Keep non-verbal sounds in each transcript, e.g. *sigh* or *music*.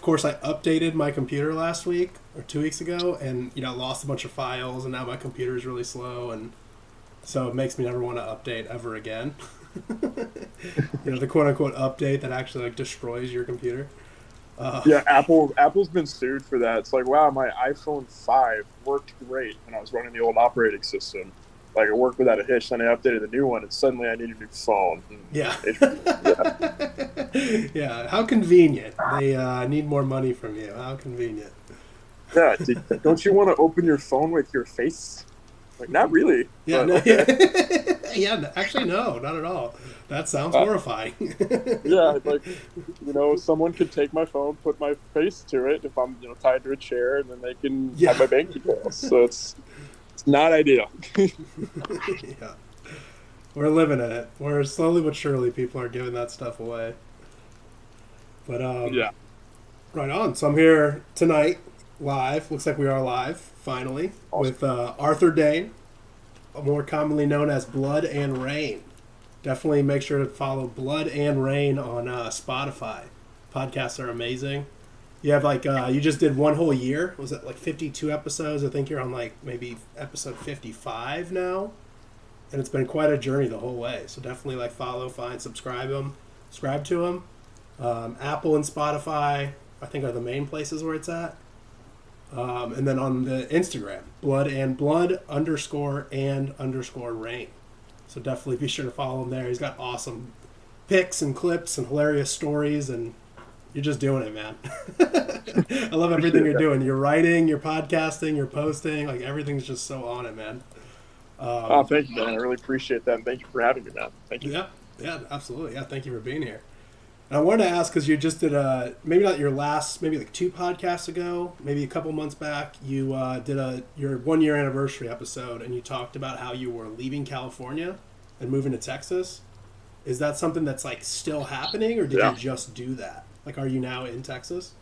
of course, I updated my computer last week or two weeks ago, and you know, lost a bunch of files, and now my computer is really slow, and so it makes me never want to update ever again. *laughs* you know, the quote unquote update that actually like destroys your computer. Uh, yeah, Apple Apple's been sued for that. It's like, wow, my iPhone five worked great when I was running the old operating system. Like it worked without a hitch. Then I updated the new one, and suddenly I need a new phone. Yeah. *laughs* yeah. *laughs* yeah. How convenient. They uh, need more money from you. How convenient. Yeah. Don't you want to open your phone with your face? Like, not really. Yeah. No, okay. yeah. *laughs* Actually, no, not at all. That sounds uh, horrifying. yeah, like you know, someone could take my phone, put my face to it if I'm you know tied to a chair, and then they can yeah. have my bank details. So it's not ideal. *laughs* yeah, we're living in it. We're slowly but surely people are giving that stuff away. But um, yeah, right on. So I'm here tonight, live. Looks like we are live finally awesome. with uh, Arthur Dane, more commonly known as Blood and Rain definitely make sure to follow Blood and Rain on uh, Spotify. Podcasts are amazing. You have like uh, you just did one whole year. Was it like fifty two episodes? I think you're on like maybe episode fifty five now, and it's been quite a journey the whole way. So definitely like follow, find, subscribe them, subscribe to them. Um, Apple and Spotify, I think, are the main places where it's at. Um, and then on the Instagram, blood and blood underscore and underscore rain. So definitely be sure to follow him there. He's got awesome pics and clips and hilarious stories, and you're just doing it, man. *laughs* I love everything you're doing. You're writing, you're podcasting, you're posting. Like everything's just so on it, man. Um, oh, thank you, man. I really appreciate that. And thank you for having me, man. Thank you. Yeah, yeah, absolutely. Yeah, thank you for being here. And I wanted to ask because you just did a maybe not your last, maybe like two podcasts ago, maybe a couple months back. You uh, did a your one year anniversary episode, and you talked about how you were leaving California and moving to Texas. Is that something that's like still happening, or did yeah. you just do that? Like, are you now in Texas?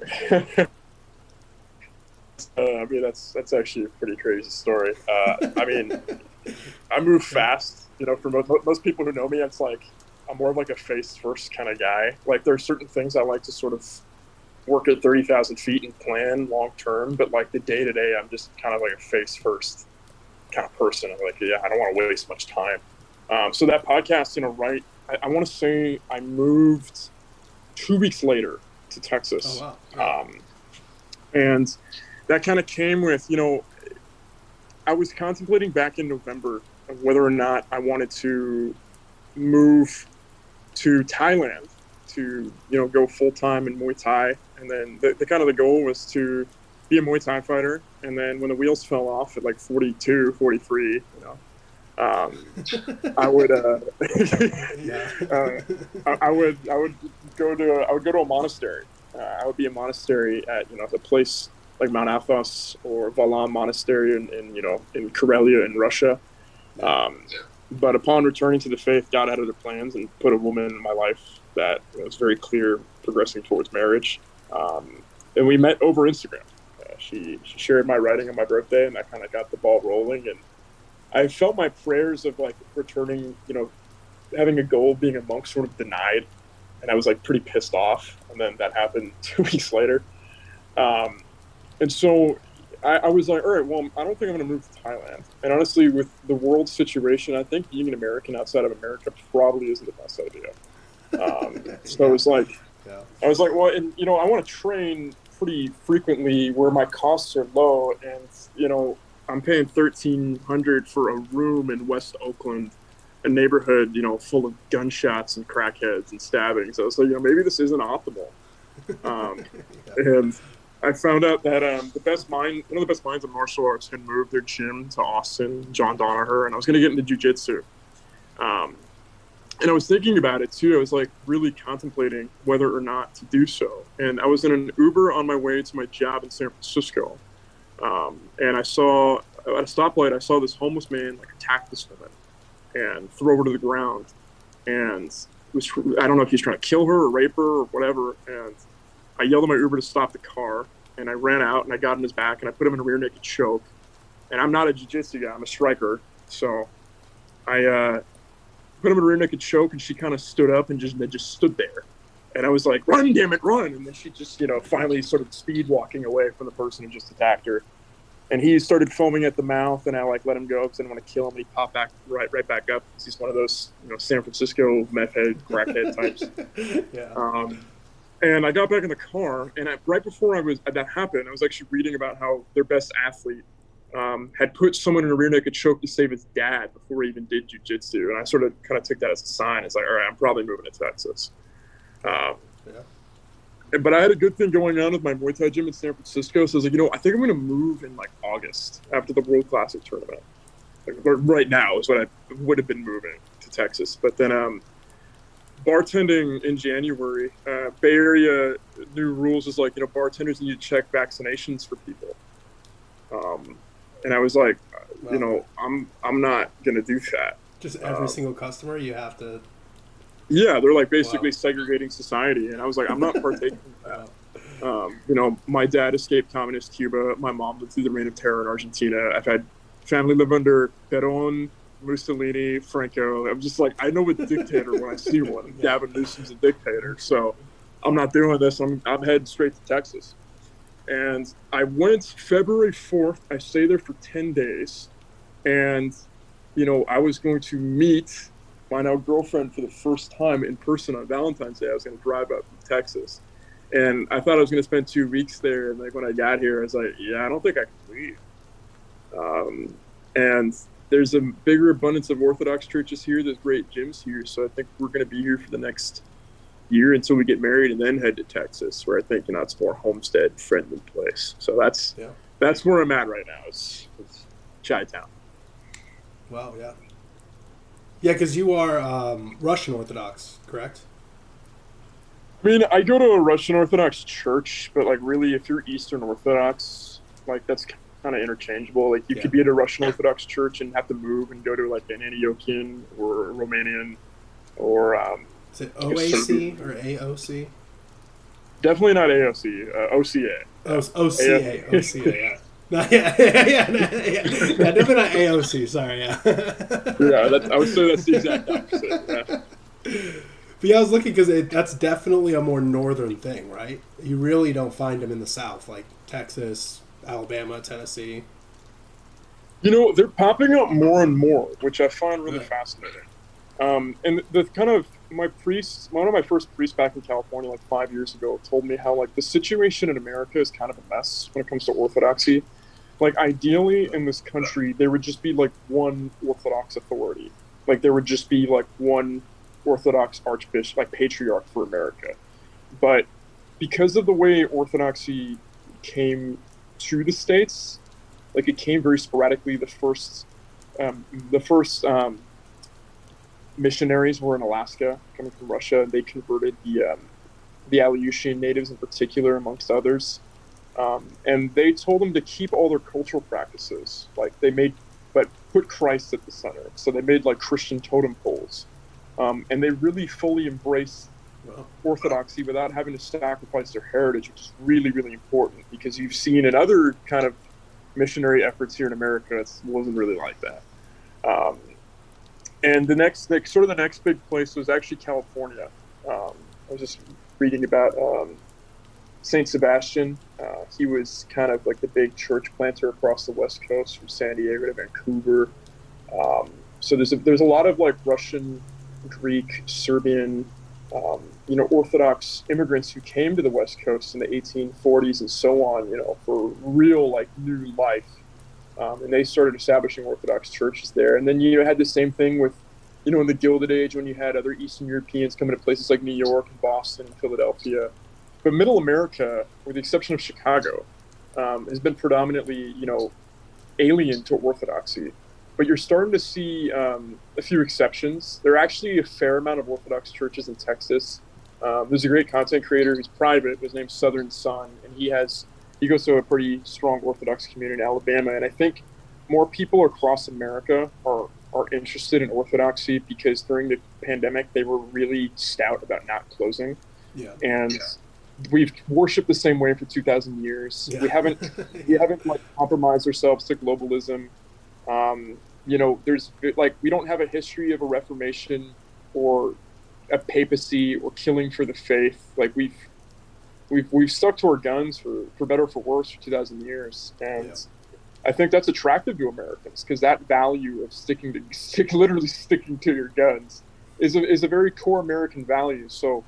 *laughs* uh, I mean, that's that's actually a pretty crazy story. Uh, I mean, I move *laughs* fast. You know, for most, most people who know me, it's like I'm more of like a face first kind of guy. Like there are certain things I like to sort of work at 30,000 feet and plan long term, but like the day to day, I'm just kind of like a face first kind of person. I'm like, yeah, I don't want to waste much time. Um, so that podcast, you know, right, I, I want to say I moved two weeks later to Texas. Oh, wow. Um, and that kind of came with, you know, I was contemplating back in November whether or not I wanted to move to Thailand to you know go full time in Muay Thai, and then the, the, kind of the goal was to be a Muay Thai fighter, and then when the wheels fell off at like 42, 43, you know. Um, I would, uh, *laughs* *laughs* uh, I, I, would, I would go to, a, I would go to a monastery. Uh, I would be a monastery at, you know, a place like Mount Athos or Valaam Monastery in, in you know, in Karelia in Russia. Um, but upon returning to the faith, God added the plans and put a woman in my life that was very clear, progressing towards marriage. Um, and we met over Instagram. Uh, she she shared my writing on my birthday, and that kind of got the ball rolling. And I felt my prayers of like returning, you know, having a goal, being a monk, sort of denied, and I was like pretty pissed off. And then that happened *laughs* two weeks later. Um, and so I, I, was like, all right, well, I don't think I'm going to move to Thailand. And honestly, with the world situation, I think being an American outside of America probably isn't the best idea. Um, *laughs* so it was like, yeah. I was like, well, and you know, I want to train pretty frequently where my costs are low, and you know, I'm paying thirteen hundred for a room in West Oakland, a neighborhood, you know, full of gunshots and crackheads and stabbing. So I was like, you know, maybe this isn't optimal. *laughs* Um, yeah. And I found out that um, the best mind, one of the best minds of martial arts, had moved their gym to Austin, John Danaher, and I was going to get into jujitsu. Um, and I was thinking about it too. I was like really contemplating whether or not to do so. And I was in an Uber on my way to my job in San Francisco, um, and I saw at a stoplight, I saw this homeless man like attack this woman and throw her to the ground, and was I don't know if he's trying to kill her or rape her or whatever, and I yelled at my Uber to stop the car, and I ran out and I got in his back and I put him in a rear naked choke. And I'm not a jiu-jitsu guy; I'm a striker, so I uh, put him in a rear naked choke, and she kind of stood up and just just stood there. And I was like, run, damn it, run. And then she just, you know, finally sort of speed walking away from the person who just attacked her. And he started foaming at the mouth, and I like let him go because I didn't want to kill him. And he popped back right, right back up. Because he's one of those, you know, San Francisco meth head, crackhead *laughs* types. yeah. Um, and I got back in the car, and I, right before I was that happened, I was actually reading about how their best athlete um, had put someone in a rear naked choke to save his dad before he even did jujitsu, and I sort of kind of took that as a sign. It's like, all right, I'm probably moving to Texas. Um, Yeah. but I had a good thing going on with my Muay Thai gym in San Francisco, so I was like, you know, I think I'm going to move in like August after the World Classic tournament. Like, or right now is what I would have been moving to Texas, but then um, bartending in January, uh, Bay Area new rules is like you know bartenders need to check vaccinations for people. Um, and I was like, Wow. you know, I'm I'm not gonna do that. Just every uh, single customer, you have to. Yeah, they're like basically Wow. segregating society, and I was like, I'm not partaking in that. Um, you know, my dad escaped communist Cuba. My mom lived through the reign of terror in Argentina. I've had family live under Perón, Mussolini, Franco. I'm just like, I know a dictator when I see one. *laughs* And Gavin Newsom's a dictator, so I'm not doing this. I'm I'm heading straight to Texas. And I went February 4th. I stayed there for 10 days, and you know, I was going to meet my now girlfriend for the first time in person on Valentine's Day. I was going to drive up from Texas and I thought I was going to spend two weeks there. And like when I got here, I was like, yeah, I don't think I can leave. Um, and there's a bigger abundance of Orthodox churches here. There's great gyms here, so I think we're going to be here for the next year until we get married, and then head to Texas, where I think you know it's more homestead friendly place. So that's Yeah. that's where I'm at right now. It's, it's Chi Town. wow. Yeah. Yeah, because you are um, Russian Orthodox, correct? I mean, I go to a Russian Orthodox church, but like really, if you're Eastern Orthodox, like that's kind of interchangeable. Like you Yeah. could be at a Russian Orthodox church and have to move and go to like an Antiochian or Romanian, or um, Is it OAC or AOC? definitely not AOC, uh, OCA. Oh, OCA, OCA, yeah. *laughs* No, *laughs* yeah, yeah, yeah, yeah, yeah, definitely not AOC. Sorry, yeah. *laughs* Yeah, that, I would say that's the exact opposite. Yeah. But yeah, I was looking because that's definitely a more northern thing, right? You really don't find them in the South, like Texas, Alabama, Tennessee. You know, they're popping up more and more, which I find really Yeah. fascinating. Um, and the kind of my priest, one of my first priests back in California, like five years ago, told me how like the situation in America is kind of a mess when it comes to orthodoxy. Like ideally in this country, there would just be like one Orthodox authority. Like there would just be like one Orthodox archbishop, like patriarch for America. But because of the way Orthodoxy came to the states, like it came very sporadically. The first, um, the first um, missionaries were in Alaska, coming from Russia. They converted the um, the Aleutian natives in particular, amongst others, um, and they told them to keep all their cultural practices. Like they made, but put Christ at the center. So they made like Christian totem poles, um, and they really fully embraced orthodoxy without having to sacrifice their heritage, which is really, really important because you've seen in other kind of missionary efforts here in America, it wasn't really like that. Um, and the next, like, sort of the next big place was actually California. Um, I was just reading about Saint Sebastian. Uh, he was kind of like the big church planter across the West Coast from San Diego to Vancouver. Um, so there's a, there's a lot of like Russian, Greek, Serbian, um, you know, Orthodox immigrants who came to the West Coast in the 1840s and so on, you know, for real like new life. Um, and they started establishing Orthodox churches there. And then you had the same thing with, you know, in the Gilded Age when you had other Eastern Europeans coming to places like New York and Boston and Philadelphia. But Middle America, with the exception of Chicago, um, has been predominantly, you know, alien to Orthodoxy but you're starting to see um, a few exceptions. There are actually a fair amount of Orthodox churches in Texas. Um, there's a great content creator who's private. His name's Southern Sun, and he has he goes to a pretty strong Orthodox community in Alabama. And I think more people across America are are interested in Orthodoxy because during the pandemic they were really stout about not closing, yeah. and we've worshipped the same way for 2,000 years. yeah. We haven't we haven't like compromised ourselves to globalism. Um, you know, there's like we don't have a history of a reformation or a papacy or killing for the faith. Like we've we've we've stuck to our guns for for better or for worse for two thousand years, and yeah. I think that's attractive to Americans because that value of sticking to stick, *laughs* literally sticking to your guns is a, is a very core American value. So.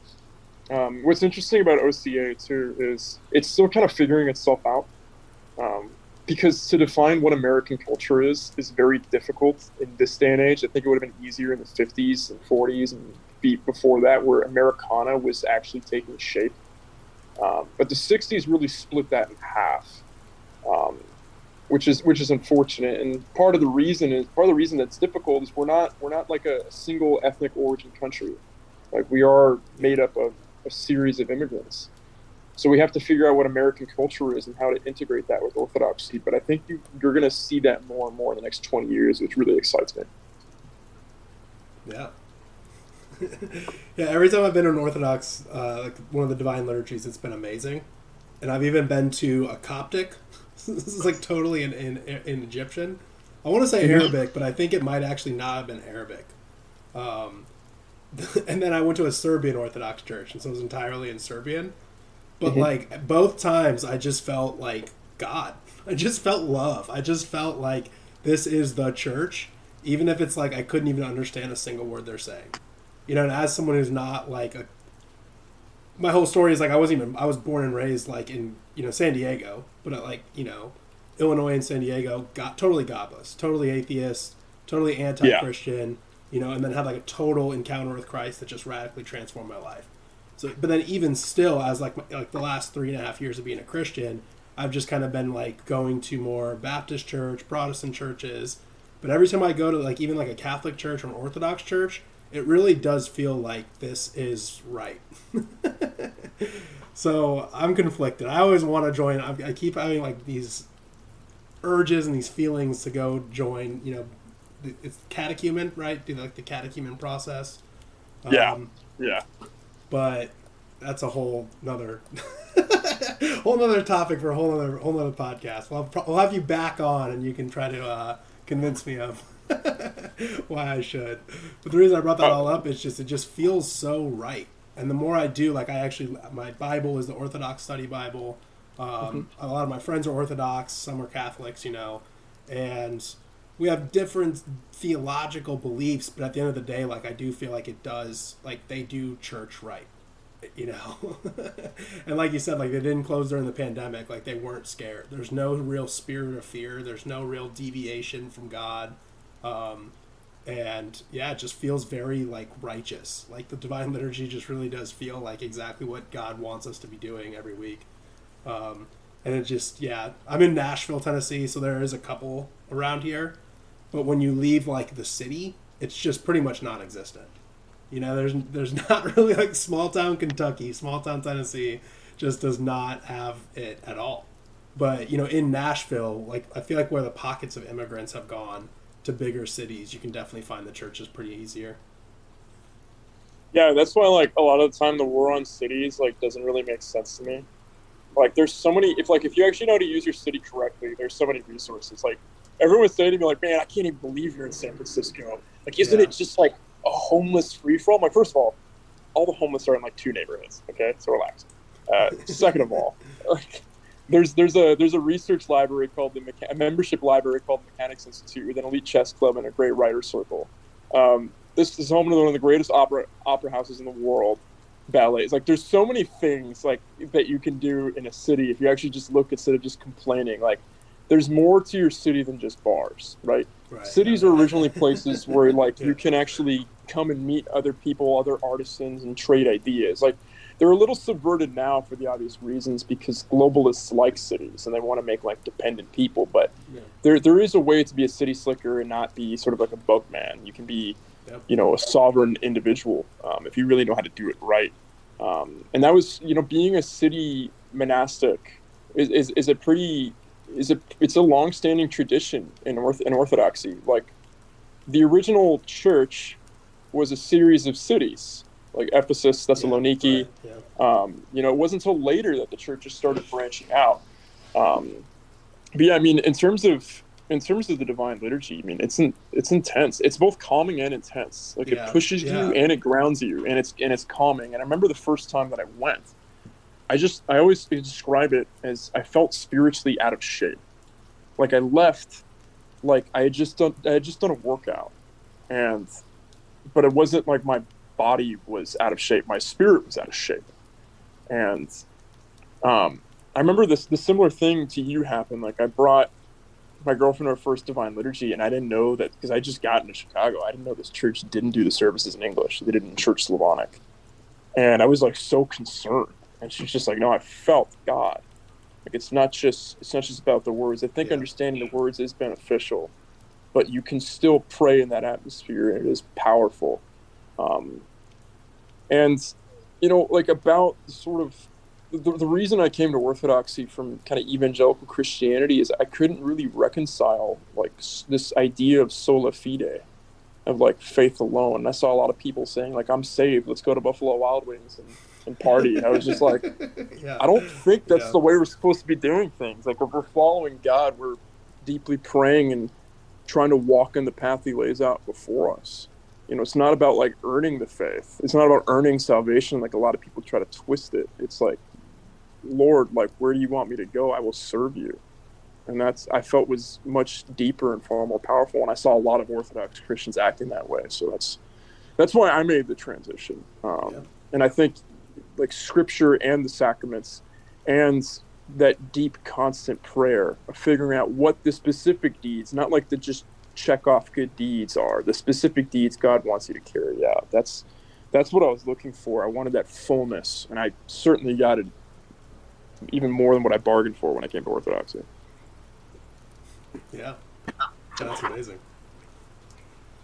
Um, what's interesting about OCA too is it's still kind of figuring itself out. Um, because to define what American culture is is very difficult in this day and age. I think it would have been easier in the 50s and 40s and before that, where Americana was actually taking shape. Um, but the 60s really split that in half, um, which is which is unfortunate. And part of the reason is part of the reason that's difficult is we're not we're not like a single ethnic origin country. Like we are made up of a series of immigrants. So we have to figure out what American culture is and how to integrate that with Orthodoxy. But I think you, you're going to see that more and more in the next 20 years, which really excites me. Yeah. *laughs* yeah, every time I've been in Orthodox, uh, like one of the divine liturgies, it's been amazing. And I've even been to a Coptic. *laughs* this is like totally in, in, in Egyptian. I want to say mm-hmm. Arabic, but I think it might actually not have been Arabic. Um, *laughs* and then I went to a Serbian Orthodox church, and so it was entirely in Serbian. But mm-hmm. like both times, I just felt like God. I just felt love. I just felt like this is the church, even if it's like I couldn't even understand a single word they're saying. You know, and as someone who's not like a my whole story is like I wasn't even I was born and raised like in you know San Diego, but uh, like you know Illinois and San Diego got totally godless, totally atheist, totally anti-Christian, yeah. You know, and then had like a total encounter with Christ that just radically transformed my life. So, but then even still, as like like the last three and a half years of being a Christian, I've just kind of been like going to more Baptist church, Protestant churches. But every time I go to like even like a Catholic church or an Orthodox church, it really does feel like this is right. *laughs* so I'm conflicted. I always want to join. I keep having like these urges and these feelings to go join. You know, it's catechumen, right? Do like the catechumen process. Yeah. Um, yeah but that's a whole another *laughs* whole another topic for a whole other whole other podcast. We'll have, we'll have you back on, and you can try to uh, convince me of *laughs* why I should. But the reason I brought that all up is just it just feels so right. And the more I do, like I actually, my Bible is the Orthodox Study Bible. Um, mm-hmm. A lot of my friends are Orthodox, some are Catholics, you know, and we have different theological beliefs, but at the end of the day, like I do feel like it does, like they do church right, you know. *laughs* and like you said, like they didn't close during the pandemic, like they weren't scared. There's no real spirit of fear. There's no real deviation from God. Um, and yeah, it just feels very like righteous. Like the divine *laughs* liturgy just really does feel like exactly what God wants us to be doing every week. Um, and it just yeah, I'm in Nashville, Tennessee, so there is a couple around here but when you leave like the city, it's just pretty much non-existent. You know, there's there's *laughs* not really like small town Kentucky, small town Tennessee just does not have it at all. But you know, in Nashville, like I feel like where the pockets of immigrants have gone to bigger cities, you can definitely find the churches pretty easier. Yeah, that's why like a lot of the time the war on cities like doesn't really make sense to me. Like there's so many if like if you actually know how to use your city correctly, there's so many resources. Like everyone was saying to me like, "Man, I can't even believe you're in San Francisco. Like, isn't yeah. it just like a homeless free for all?" Like, first of all, all the homeless are in like two neighborhoods. Okay, so relax. Uh, *laughs* second of all, like, there's there's a there's a research library called the Mecha- a membership library called the Mechanics Institute with an elite chess club and a great writer circle. Um, this is home to one of the greatest opera opera houses in the world. Ballets like there's so many things like that you can do in a city if you actually just look instead of just complaining. Like there's more to your city than just bars, right? right. Cities are originally places *laughs* where like yeah. you can actually come and meet other people, other artisans, and trade ideas. Like they're a little subverted now for the obvious reasons because globalists like cities and they want to make like dependent people. But yeah. there there is a way to be a city slicker and not be sort of like a bug man. You can be, yep. you know, a sovereign individual um, if you really know how to do it right. Um, and that was, you know, being a city monastic is, is, is a pretty is a it's a long-standing tradition in orth in Orthodoxy. Like the original church was a series of cities, like Ephesus, Thessaloniki. Yeah, right, yeah. Um, you know, it wasn't until later that the churches started branching out. Um, but yeah, I mean, in terms of in terms of the divine liturgy, I mean, it's in, it's intense. It's both calming and intense. Like Yeah, it pushes you and it grounds you, and it's and it's calming. And I remember the first time that I went, I just I always describe it as I felt spiritually out of shape. Like I left, like I had just done I had just done a workout, and but it wasn't like my body was out of shape. My spirit was out of shape, and um, I remember this the similar thing to you happened. Like I brought my girlfriend our first divine liturgy, and I didn't know that because I just got into Chicago. I didn't know this church didn't do the services in English; they did it in Church Slavonic, and I was like so concerned. And she's just like, "No, I felt God. Like it's not just it's not just about the words. I think Yeah. understanding the words is beneficial, but you can still pray in that atmosphere, and it is powerful. Um, and you know, like about sort of the, the reason I came to Orthodoxy from kind of evangelical Christianity is I couldn't really reconcile like s- this idea of sola fide, of like faith alone. And I saw a lot of people saying like I'm saved, let's go to Buffalo Wild Wings and, and party. I was just like, *laughs* yeah. I don't think that's Yeah. the way we're supposed to be doing things. Like if we're following God, we're deeply praying and trying to walk in the path He lays out before us. You know, it's not about like earning the faith. It's not about earning salvation like a lot of people try to twist it. It's like, Lord, like where do you want me to go? I will serve you. And that's I felt was much deeper and far more powerful. And I saw a lot of Orthodox Christians acting that way. So that's that's why I made the transition. Um, Yeah. And I think like Scripture and the sacraments and that deep constant prayer of figuring out what the specific deeds not like the just check off good deeds are the specific deeds god wants you to carry out that's that's what i was looking for i wanted that fullness and i certainly got it even more than what i bargained for when i came to orthodoxy Yeah, that's amazing.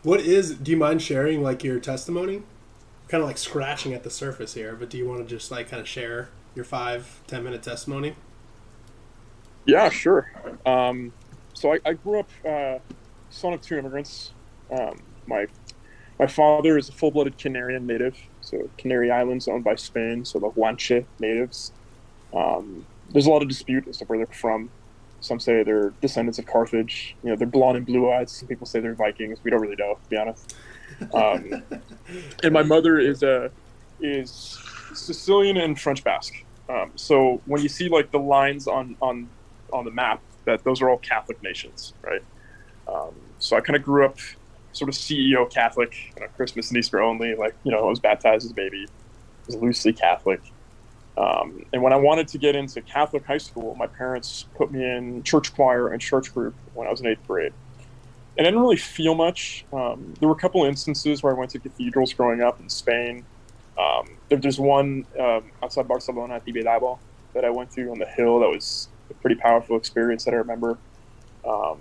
What is? Do you mind sharing like your testimony? Kind of like scratching at the surface here, but do you want to just like kind of share your five ten minute testimony? Yeah, sure. Um, so I, I grew up uh, son of two immigrants. Um, my my father is a full-blooded Canarian native, so Canary Islands owned by Spain, so the Guanche natives. Um, there's a lot of dispute as to where they're from. Some say they're descendants of Carthage. You know, they're blonde and blue-eyed. Some people say they're Vikings. We don't really know, to be honest. Um, and my mother is a is Sicilian and French Basque. Um, so when you see like the lines on on on the map, that those are all Catholic nations, right? Um, so I kind of grew up sort of CEO Catholic, you know, Christmas and Easter only. Like you know, I was baptized as a baby, I was loosely Catholic. Um, and when I wanted to get into Catholic high school, my parents put me in church choir and church group when I was in eighth grade. And I didn't really feel much. Um, there were a couple instances where I went to cathedrals growing up in Spain. Um, there, there's one um, outside Barcelona at Tibidabo that I went to on the hill that was a pretty powerful experience that I remember. Um,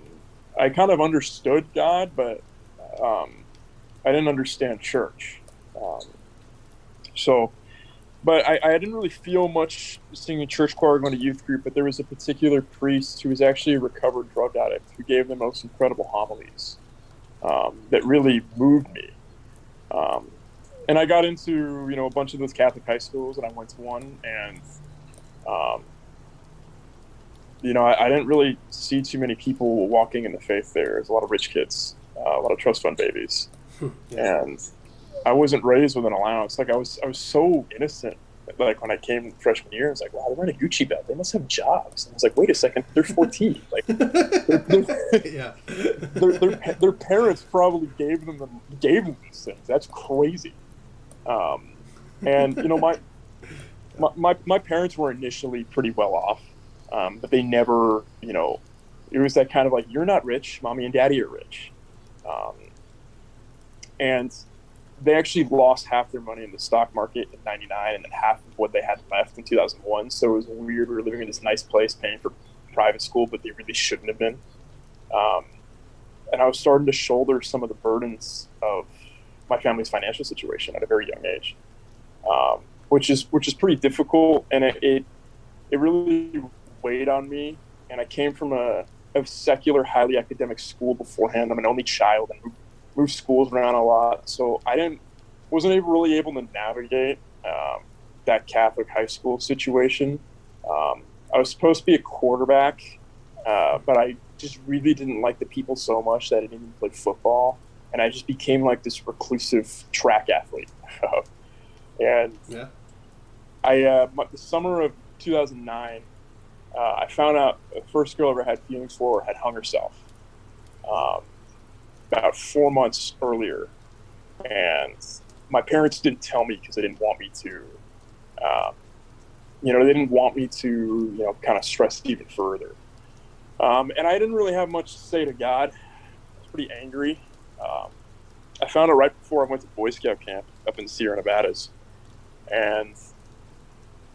I kind of understood God, but um, I didn't understand church. Um, so, but I, I didn't really feel much singing a church choir, going to youth group. But there was a particular priest who was actually a recovered drug addict who gave the most incredible homilies um, that really moved me. Um, and I got into you know a bunch of those Catholic high schools, and I went to one, and um, you know I, I didn't really see too many people walking in the faith there. There's a lot of rich kids, uh, a lot of trust fund babies, yeah. and I wasn't raised with an allowance. Like I was, I was so innocent. Like when I came freshman year, I was like, "Wow, they're wearing a Gucci belt. They must have jobs." And I was like, "Wait a second, they're 14. *laughs* Like they're, they're, yeah. *laughs* their, their, their parents probably gave them the, gave them these things. That's crazy. Um, and you know, my, *laughs* my my my parents were initially pretty well off, um, but they never, you know, it was that kind of like you're not rich, mommy and daddy are rich, um, and they actually lost half their money in the stock market in '99, and then half of what they had left in 2001. So it was weird. We were living in this nice place, paying for private school, but they really shouldn't have been. Um, and I was starting to shoulder some of the burdens of my family's financial situation at a very young age, um, which is which is pretty difficult, and it, it it really weighed on me. And I came from a, a secular, highly academic school beforehand. I'm an only child and moved, moved schools around a lot, so I didn't wasn't able, really able to navigate um, that Catholic high school situation. Um, I was supposed to be a quarterback, uh, but I just really didn't like the people so much that I didn't even play football, and I just became like this reclusive track athlete. *laughs* and Yeah. I uh, the summer of 2009, uh, I found out the first girl I ever had feelings for had hung herself. Um, about four months earlier, and my parents didn't tell me because they didn't want me to. Um, you know, they didn't want me to, you know, kind of stress even further. Um, and I didn't really have much to say to God. I was pretty angry. Um, I found out right before I went to Boy Scout camp up in Sierra Nevadas, and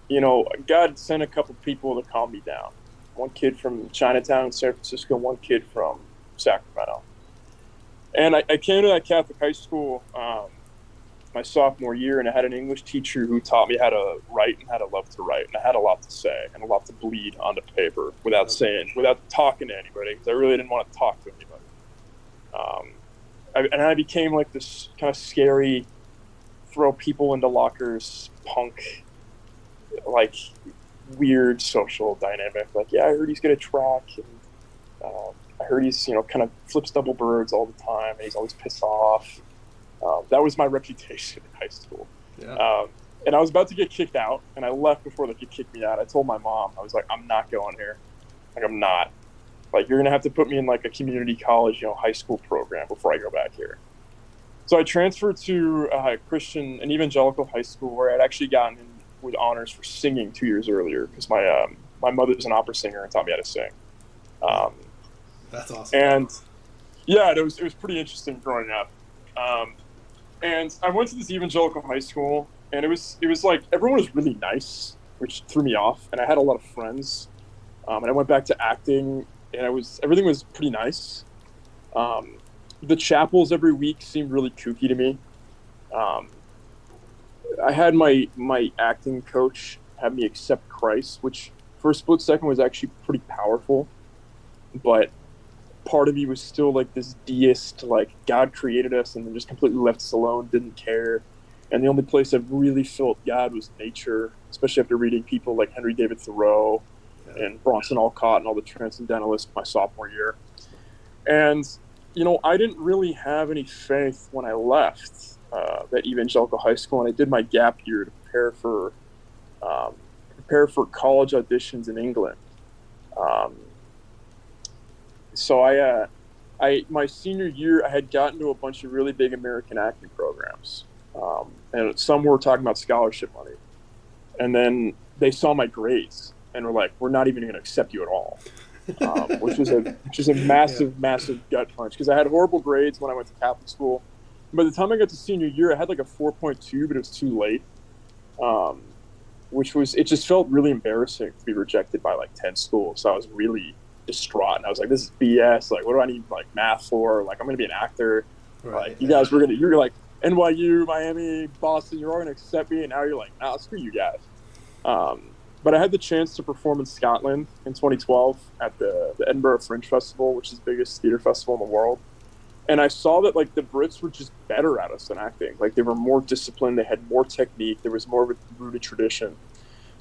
you know, God sent a couple people to calm me down. One kid from Chinatown in San Francisco, one kid from Sacramento. And I, I came to that Catholic high school um, my sophomore year, and I had an English teacher who taught me how to write and how to love to write. And I had a lot to say and a lot to bleed onto paper without saying, without talking to anybody, because I really didn't want to talk to anybody. Um, I, and I became like this kind of scary, throw people into lockers, punk, like weird social dynamic. Like, yeah, I heard he's good at track, and uh, I heard he's you know kind of flips double birds all the time, and he's always pissed off. Um, that was my *laughs* reputation in high school. Yeah. Um, and I was about to get kicked out, and I left before they could kick me out. I told my mom, I was like, I'm not going here. Like, I'm not. Like, you're gonna have to put me in like a community college, you know, high school program before I go back here. So I transferred to a Christian, an evangelical high school where I'd actually gotten in with honors for singing two years earlier because my um, my mother's an opera singer and taught me how to sing. Um, That's awesome. and yeah, it was it was pretty interesting growing up. Um, and I went to this evangelical high school, and it was it was like everyone was really nice, which threw me off. And I had a lot of friends, um, and I went back to acting, and I was everything was pretty nice. Um, the chapels every week seemed really kooky to me. Um, I had my my acting coach have me accept Christ, which for a split second was actually pretty powerful, but part of me was still like this deist, like God created us and then just completely left us alone, didn't care. And the only place I really felt God was nature, especially after reading people like Henry David Thoreau Yeah. and Bronson Alcott and all the transcendentalists my sophomore year. And, you know, I didn't really have any faith when I left uh, that evangelical high school, and I did my gap year to prepare for um, prepare for college auditions in England. Um, so I, uh, I my senior year, I had gotten to a bunch of really big American acting programs, um, and some were talking about scholarship money, and then they saw my grades and were like, "We're not even going to accept you at all," um, *laughs* which was a which is a massive, massive gut punch because I had horrible grades when I went to Catholic school. By the time I got to senior year, I had like a 4.2, but it was too late. Um, which was it just felt really embarrassing to be rejected by like 10 schools. So I was really distraught, and I was like, "This is BS. Like, what do I need like math for? Like, I'm going to be an actor. Right. Like, you guys were gonna you're like NYU, Miami, Boston. You're all going to accept me, and now you're like, nah, screw you guys." Um, but I had the chance to perform in Scotland in 2012 at the, the Edinburgh Fringe Festival, which is the biggest theater festival in the world. And I saw that like the Brits were just better at us than acting. Like they were more disciplined, they had more technique, there was more of a rooted tradition.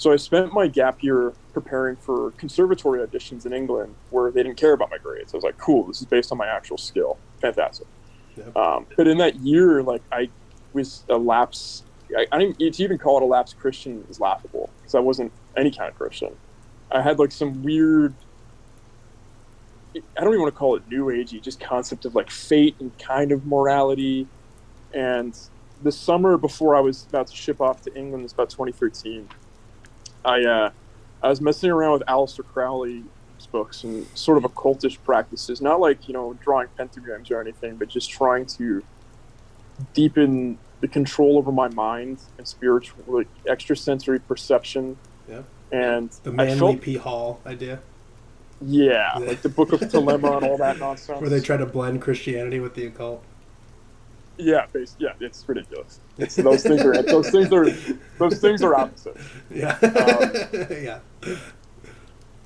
So I spent my gap year preparing for conservatory auditions in England where they didn't care about my grades. I was like, cool, this is based on my actual skill. Fantastic. Yep. Um, but in that year, like I was a lapse. I, I didn't to even call it a lapse Christian is laughable because I wasn't any kind of Christian. I had like some weird. I don't even want to call it new agey, just concept of like fate and kind of morality. And the summer before I was about to ship off to England, it's about 2013. I uh, I was messing around with Aleister Crowley's books and sort of occultish practices, not like you know drawing pentagrams or anything, but just trying to deepen the control over my mind and spiritual, like extrasensory perception. Yeah. And the Manly felt, P. Hall idea, yeah, like the Book of Thelema and all that *laughs* nonsense. where they try to blend Christianity with the occult. Yeah, yeah, it's ridiculous. It's those things are those things are those things are opposite. Yeah. Um, *laughs* yeah.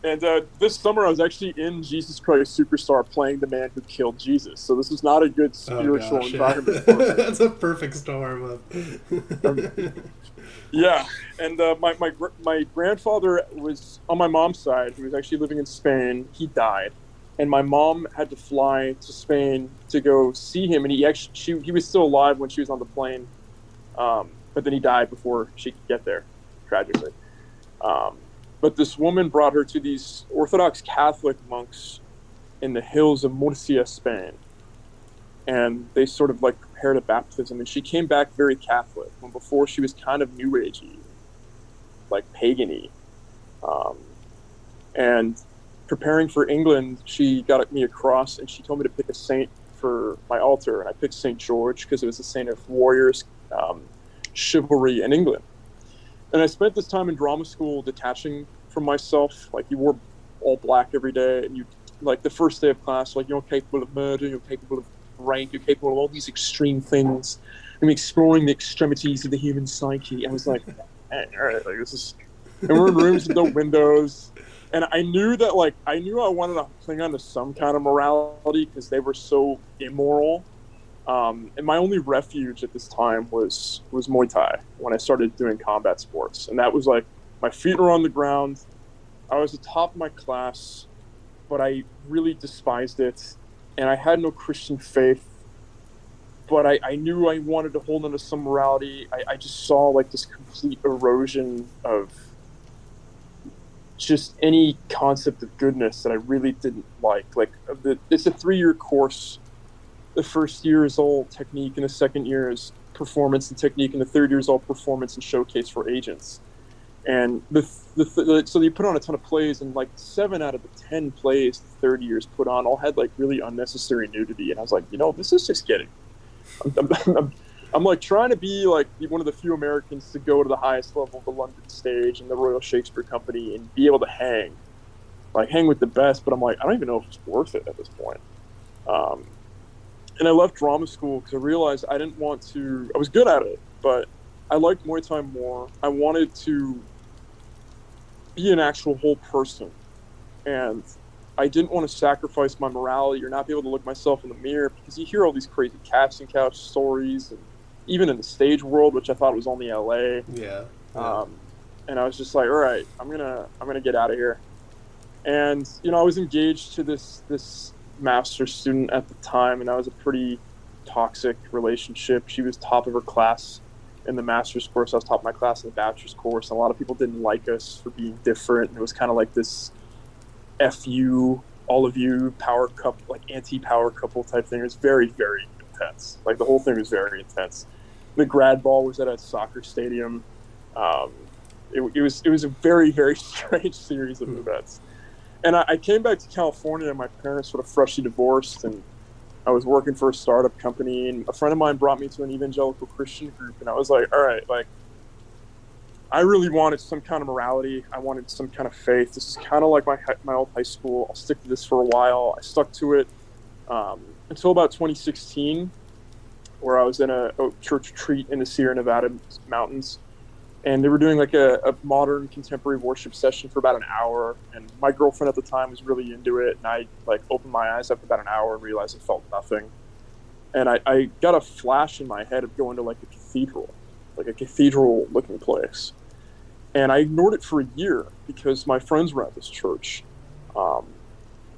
And uh, this summer, I was actually in Jesus Christ Superstar playing the man who killed Jesus. So this is not a good Oh, spiritual yeah. environment. *laughs* For me. That's a perfect storm of. Yeah, and uh, my, my my grandfather was on my mom's side. He was actually living in Spain. He died, and my mom had to fly to Spain to go see him, and he actually she, he was still alive when she was on the plane, um, but then he died before she could get there, tragically. Um, but this woman brought her to these Orthodox Catholic monks in the hills of Murcia, Spain, and they sort of like prepared a baptism, and she came back very Catholic when before she was kind of New Agey, like pagany, um, and preparing for England, she got me a cross and she told me to pick a saint for my altar, and I picked Saint George because it was the saint of warriors, um, chivalry in England. And I spent this time in drama school detaching from myself. Like you wore all black every day, and you like the first day of class, like you're capable of murder, you're capable of rank, you're capable of all these extreme things. I'm exploring the extremities of the human psyche. I was like, *laughs* all right, like this is. And we're in rooms with no windows and I knew that like I knew I wanted to cling on to some kind of morality because they were so immoral. Um, and my only refuge at this time was was Muay Thai when I started doing combat sports, and that was like my feet were on the ground. I was the top of my class, but I really despised it, and I had no Christian faith. But I, I knew I wanted to hold on to some morality. I, I just saw like this complete erosion of just any concept of goodness that I really didn't like. Like the, it's a three-year course. The first year is all technique, and the second year is performance and technique, and the third year is all performance and showcase for agents. And the, the, the so you put on a ton of plays, and like seven out of the ten plays the third years put on all had like really unnecessary nudity, and I was like, you know, this is just getting. I'm, I'm, I'm, I'm like trying to be like one of the few Americans to go to the highest level of the London stage and the Royal Shakespeare Company and be able to hang, like hang with the best. But I'm like, I don't even know if it's worth it at this point. Um, and I left drama school because I realized I didn't want to. I was good at it, but I liked Muay Thai more. I wanted to be an actual whole person, and I didn't want to sacrifice my morality or not be able to look myself in the mirror because you hear all these crazy casting couch stories and even in the stage world, which I thought was only LA. Yeah. Um, and I was just like, all right, I'm gonna I'm gonna get out of here. And you know, I was engaged to this this master student at the time, and that was a pretty toxic relationship. She was top of her class in the master's course. I was top of my class in the bachelor's course. And a lot of people didn't like us for being different. And it was kind of like this fu all of you power couple like anti-power couple type thing. It was very very intense. Like the whole thing was very intense the grad ball was at a soccer stadium. Um, it, it, was it was a very very *laughs* strange series of hmm. events. And I, I, came back to California, and my parents sort of freshly divorced, and I was working for a startup company. And a friend of mine brought me to an evangelical Christian group, and I was like, all right, like. I really wanted some kind of morality. I wanted some kind of faith. This is kind of like my my old high school. I'll stick to this for a while. I stuck to it um, until about 2016 where I was in a, a church retreat in the Sierra Nevada mountains, and they were doing like a, a, modern contemporary worship session for about an hour. And my girlfriend at the time was really into it, and I like opened my eyes after about an hour and realized I felt nothing. And I, I got a flash in my head of going to like a cathedral, like a cathedral looking place. And I ignored it for a year because my friends were at this church. Um,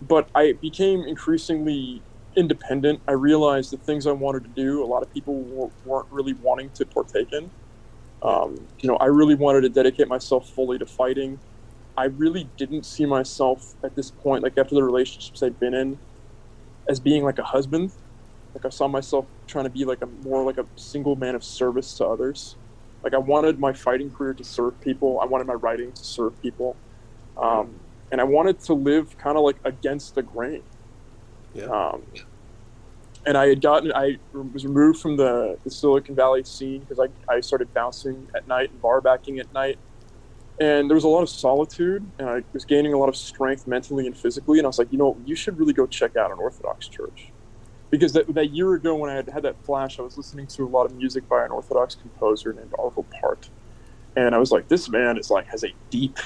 but I became increasingly independent. I realized the things I wanted to do, a lot of people weren't really wanting to partake in. Um, you know, I really wanted to dedicate myself fully to fighting. I really didn't see myself at this point, like after the relationships I'd been in, as being like a husband. Like I saw myself trying to be like a more like a single man of service to others. Like I wanted my fighting career to serve people. I wanted my writing to serve people, um, and I wanted to live kind of like against the grain. Yeah. Um, and I had gotten, I was removed from the, the Silicon Valley scene because I, I started bouncing at night and bar backing at night. And there was a lot of solitude, and I was gaining a lot of strength mentally and physically. And I was like, you know, you should really go check out an Orthodox church. Because that, that year ago, when I had had that flash, I was listening to a lot of music by an Orthodox composer named Arvo Pärt. And I was like, this man is like, has a deep,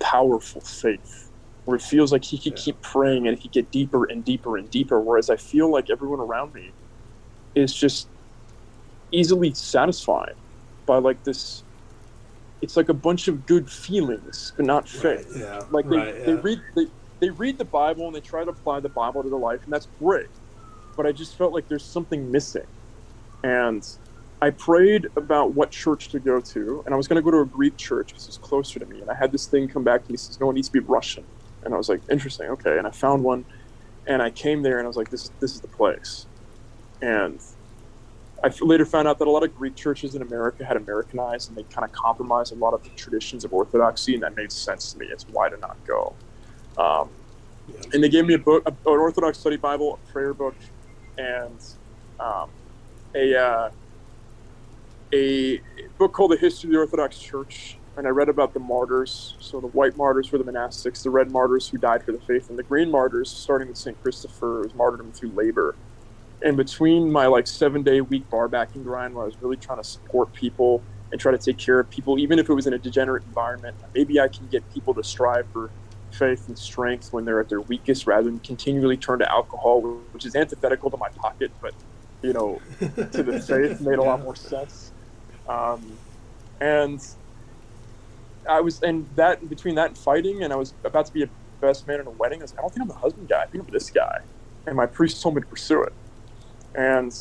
powerful faith where it feels like he could yeah. keep praying and he could get deeper and deeper and deeper. Whereas I feel like everyone around me is just easily satisfied by like this. It's like a bunch of good feelings, but not faith. Right, yeah, like they, right, yeah. they read they, they read the Bible and they try to apply the Bible to their life, and that's great. But I just felt like there's something missing. And I prayed about what church to go to, and I was going to go to a Greek church because it's closer to me. And I had this thing come back to me says, "No, it needs to be Russian." And I was like, "Interesting, okay." And I found one, and I came there, and I was like, "This is this is the place." And I later found out that a lot of Greek churches in America had Americanized, and they kind of compromised a lot of the traditions of Orthodoxy, and that made sense to me. It's why to not go. Um, and they gave me a book, an Orthodox study Bible, a prayer book, and um, a uh, a book called The History of the Orthodox Church. And I read about the martyrs. So the white martyrs were the monastics, the red martyrs who died for the faith, and the green martyrs, starting with Saint Christopher, was martyrdom through labor. And between my like seven day week bar backing grind, where I was really trying to support people and try to take care of people, even if it was in a degenerate environment, maybe I can get people to strive for faith and strength when they're at their weakest rather than continually turn to alcohol, which is antithetical to my pocket, but you know, to the *laughs* faith made a lot more sense. Um, and I was, and that between that and fighting, and I was about to be a best man in a wedding. I was I don't think I'm the husband guy. I think I'm this guy. And my priest told me to pursue it. And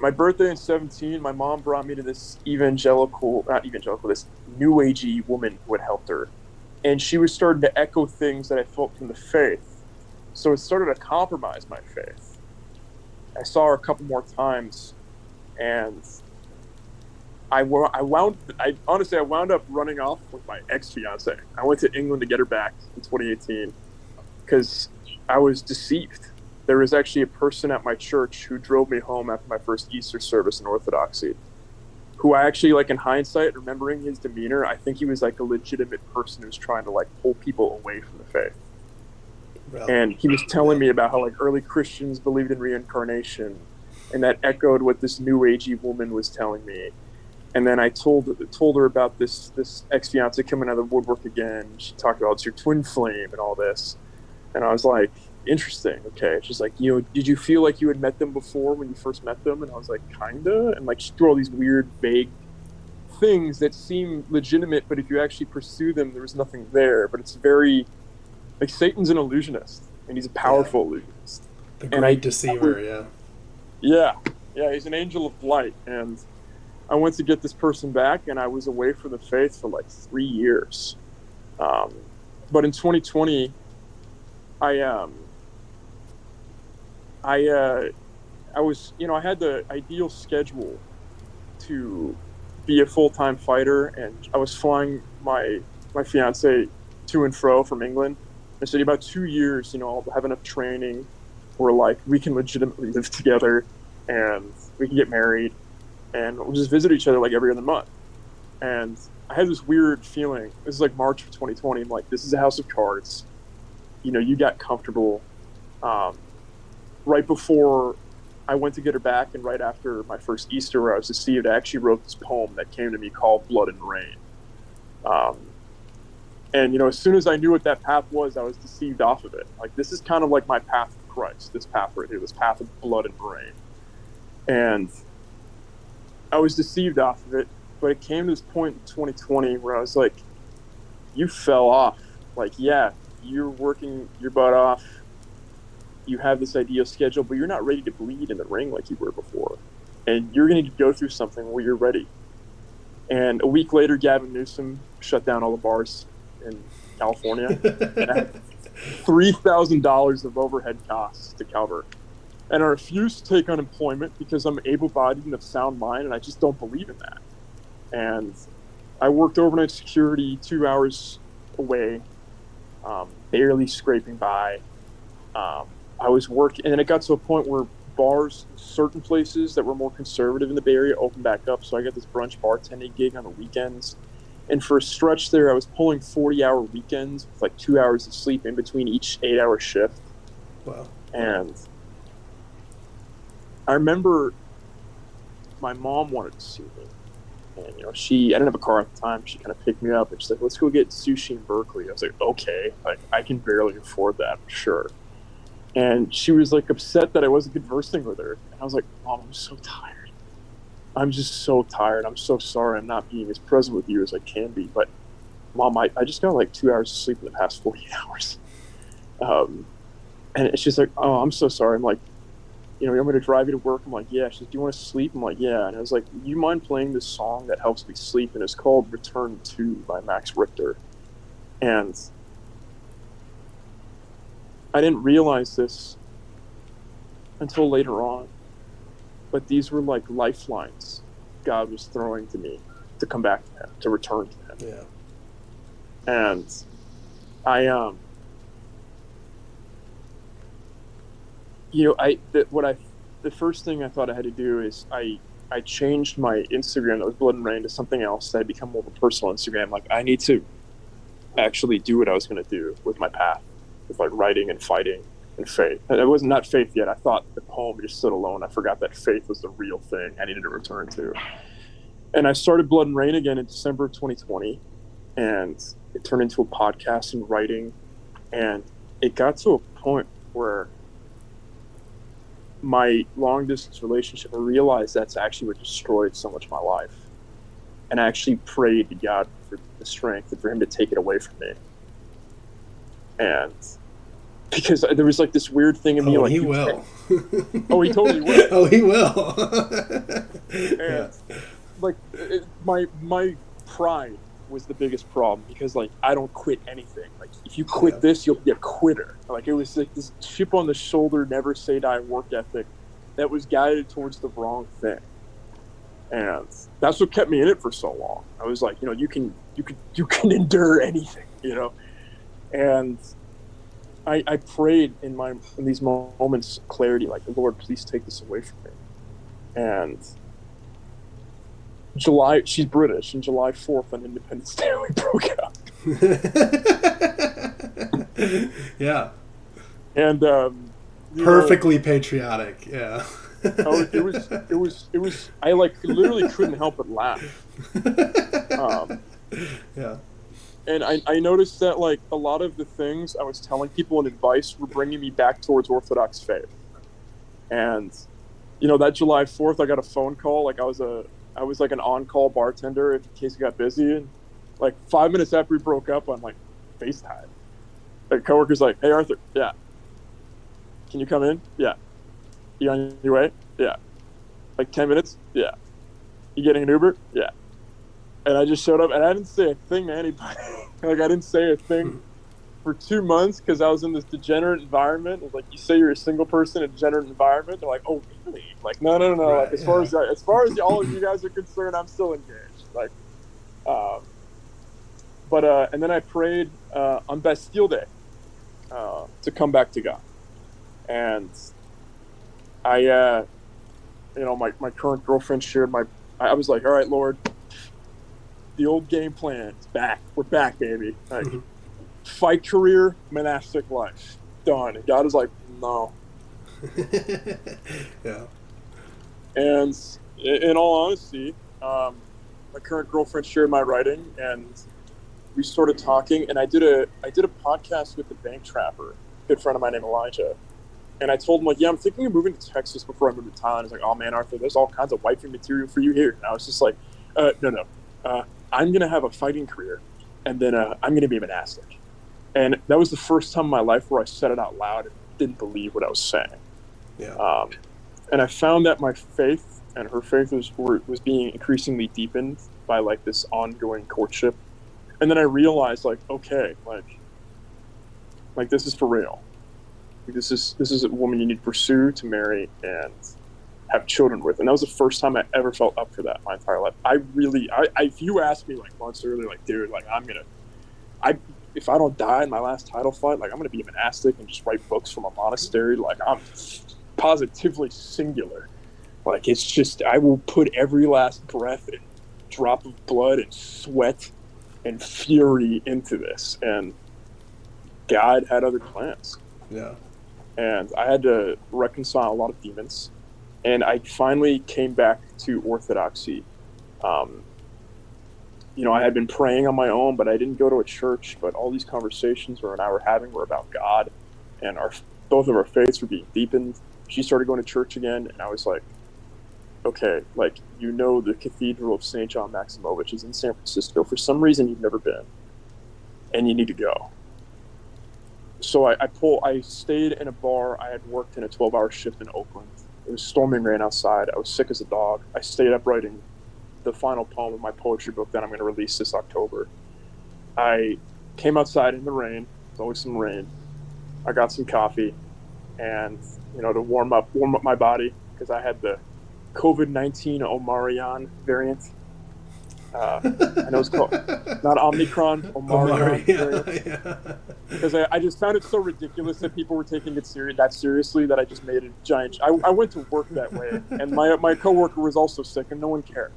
my birthday in 17, my mom brought me to this evangelical, not evangelical, this new agey woman who had helped her. And she was starting to echo things that I felt from the faith. So it started to compromise my faith. I saw her a couple more times, and I, I wound. I honestly, I wound up running off with my ex fiance. I went to England to get her back in 2018 because I was deceived. There was actually a person at my church who drove me home after my first Easter service in Orthodoxy. Who I actually like in hindsight, remembering his demeanor, I think he was like a legitimate person who was trying to like pull people away from the faith Well, and he was telling me about how like early Christians believed in reincarnation, and that echoed what this new agey woman was telling me. And then I told told her about this this ex fiance coming out of the woodwork again. She talked about it's your twin flame and all this, and I was like, interesting. Okay, she's like, you know, did you feel like you had met them before when you first met them? And I was like, kinda. And like she threw all these weird, vague things that seem legitimate, but if you actually pursue them, there was nothing there. But it's very like Satan's an illusionist, and he's a powerful illusionist. the and great I- deceiver, yeah. Yeah, yeah, he's an angel of light, and I went to get this person back, and I was away from the faith for like three years. Um, but in 2020, I um, I uh, I was, you know, I had the ideal schedule to be a full time fighter, and I was flying my my fiance to and fro from England. I said about two years, you know, I'll have enough training where like we can legitimately live together and we can get married and we'll just visit each other like every other month. And I had this weird feeling. This is like March of 2020. I'm like, this is a house of cards. You know, you got comfortable. Um, right before I went to get her back, and right after my first Easter, where I was deceived, I actually wrote this poem that came to me called "Blood and Rain." Um, and you know, as soon as I knew what that path was, I was deceived off of it. Like this is kind of like my path of Christ. This path right here, this path of blood and rain. And I was deceived off of it, but it came to this point in 2020 where I was like, "You fell off. Like, yeah, you're working your butt off. You have this ideal schedule, but you're not ready to bleed in the ring like you were before, and you're going to go through something where you're ready." And a week later, Gavin Newsom shut down all the bars in California. and had *laughs* three thousand dollars of overhead costs to cover. And I refuse to take unemployment because I'm able-bodied and of sound mind, and I just don't believe in that. And I worked overnight security two hours away, um, barely scraping by. Um, I was working, and then it got to a point where bars, certain places that were more conservative in the Bay Area, opened back up. So I got this brunch bartending gig on the weekends. And for a stretch there, I was pulling 40 hour weekends with like two hours of sleep in between each eight hour shift. Wow. And I remember my mom wanted to see me. And, you know, she, I didn't have a car at the time. She kind of picked me up and she's like, let's go get sushi in Berkeley. I was like, okay, like, I can barely afford that, sure. And she was like upset that I wasn't conversing with her. And I was like, Mom, I'm so tired. I'm just so tired. I'm so sorry I'm not being as present with you as I can be. But, Mom, I, I just got like two hours of sleep in the past 48 hours. Um, and she's like, "Oh, I'm so sorry." I'm like, "You know, I'm going to drive you to work." I'm like, "Yeah." She's, "Do you want to sleep?" I'm like, "Yeah." And I was like, "You mind playing this song that helps me sleep?" And it's called "Return to" by Max Richter. And I didn't realize this until later on, but these were like lifelines God was throwing to me to come back to Him, to return to Him. Yeah. And I um you know I the, what I the first thing I thought I had to do is I I changed my Instagram that was Blood and Rain to something else that had become more of a personal Instagram. Like I need to actually do what I was going to do with my path, with like writing and fighting and faith. And it was not faith yet. I thought the poem just stood alone. I forgot that faith was the real thing I needed to return to. And I started Blood and Rain again in December of 2020, and it turned into a podcast and writing, and it got to a point where my long distance relationship, I realized that's actually what destroyed so much of my life. And I actually prayed to God for the strength and for Him to take it away from me. And because there was like this weird thing in me, Oh, like he will. Oh, he totally *laughs* will. oh, he will. and *laughs* yeah. like it, my my pride was the biggest problem because like I don't quit anything. Like if you quit Yeah. this, you'll be a quitter. Like it was like this chip on the shoulder, never say die work ethic that was guided towards the wrong thing. And that's what kept me in it for so long. I was like, you know, you can you can you can *laughs* endure anything, you know. And I, I prayed in my in these moments clarity, like, Lord, please take this away from me. And July, she's British, and July 4th on Independence Day, *laughs* we broke up. *laughs* yeah. And, um, you know, Perfectly patriotic. Yeah. oh, it was, it was, it was, I like literally couldn't help but laugh. Um, yeah. and I, I noticed that like a lot of the things I was telling people in advice were bringing me back towards Orthodox faith. And, you know, that July 4th, I got a phone call. Like I was a, I was like an on-call bartender in case it got busy. And like five minutes after we broke up on like FaceTime, a coworker's like, "Hey Arthur, yeah, can you come in? Yeah, you on your way? Yeah, like ten minutes? Yeah, you getting an Uber? Yeah." And I just showed up, and I didn't say a thing to anybody. *laughs* like I didn't say a thing for two months because I was in this degenerate environment. It's like you say you're a single person in a degenerate environment. They're like, "Oh, really?" Like, no, no, no. Right, like as far as as far as all of you guys are concerned, I'm still engaged. Like, um, but uh, and then I prayed uh, on Bastille Day uh, to come back to God, and I, uh, you know, my my current girlfriend shared my. I was like, "All right, Lord." The old game plan is back. We're back, baby. Like, Mhm. Fight career, monastic life. Done. And God is like, no. *laughs* yeah. And in all honesty, um, my current girlfriend shared my writing, and we started talking. And I did a I did a podcast with the bank trapper, a good friend of mine named Elijah. And I told him like, yeah, I'm thinking of moving to Texas before I move to Thailand. He's like, oh man, Arthur, there's all kinds of wifey material for you here. And I was just like, uh, no, no, uh, I'm gonna have a fighting career, and then uh, I'm gonna be a monastic. And that was the first time in my life where I said it out loud and didn't believe what I was saying. Yeah. Um, and I found that my faith and her faith was was being increasingly deepened by like this ongoing courtship. And then I realized like, okay, like, like this is for real. Like, this is this is a woman you need to pursue to marry and have children with. And that was the first time I ever felt up for that in my entire life. I really, I, I if you asked me like months earlier, like, dude, like I'm gonna, I if I don't die in my last title fight, like I'm gonna be a monastic and just write books from a monastery. Like I'm positively singular. Like it's just I will put every last breath and drop of blood and sweat and fury into this. And God had other plans. Yeah. And I had to reconcile a lot of demons. And I finally came back to orthodoxy. Um, you know, I had been praying on my own, but I didn't go to a church. But all these conversations were and I were having were about God, and our both of our faiths were being deepened. She started going to church again, and I was like, okay, like you know, the Cathedral of Saint John Maximovich is in San Francisco. For some reason, you've never been, and you need to go. so I, I pull. I stayed in a bar. I had worked in a 12-hour shift in Oakland. It was storming rain outside. I was sick as a dog. I stayed up writing the final poem of my poetry book that I'm going to release this October. I came outside in the rain. There's always some rain. I got some coffee, and you know to warm up warm up my body because I had the COVID nineteen Omarion variant. Uh, I know it's called *laughs* not Omicron, Omarion. Omari, yeah, yeah. Because I, I just found it so ridiculous that people were taking it serious that seriously that I just made a giant. I, I went to work that way, and my my coworker was also sick, and no one cared.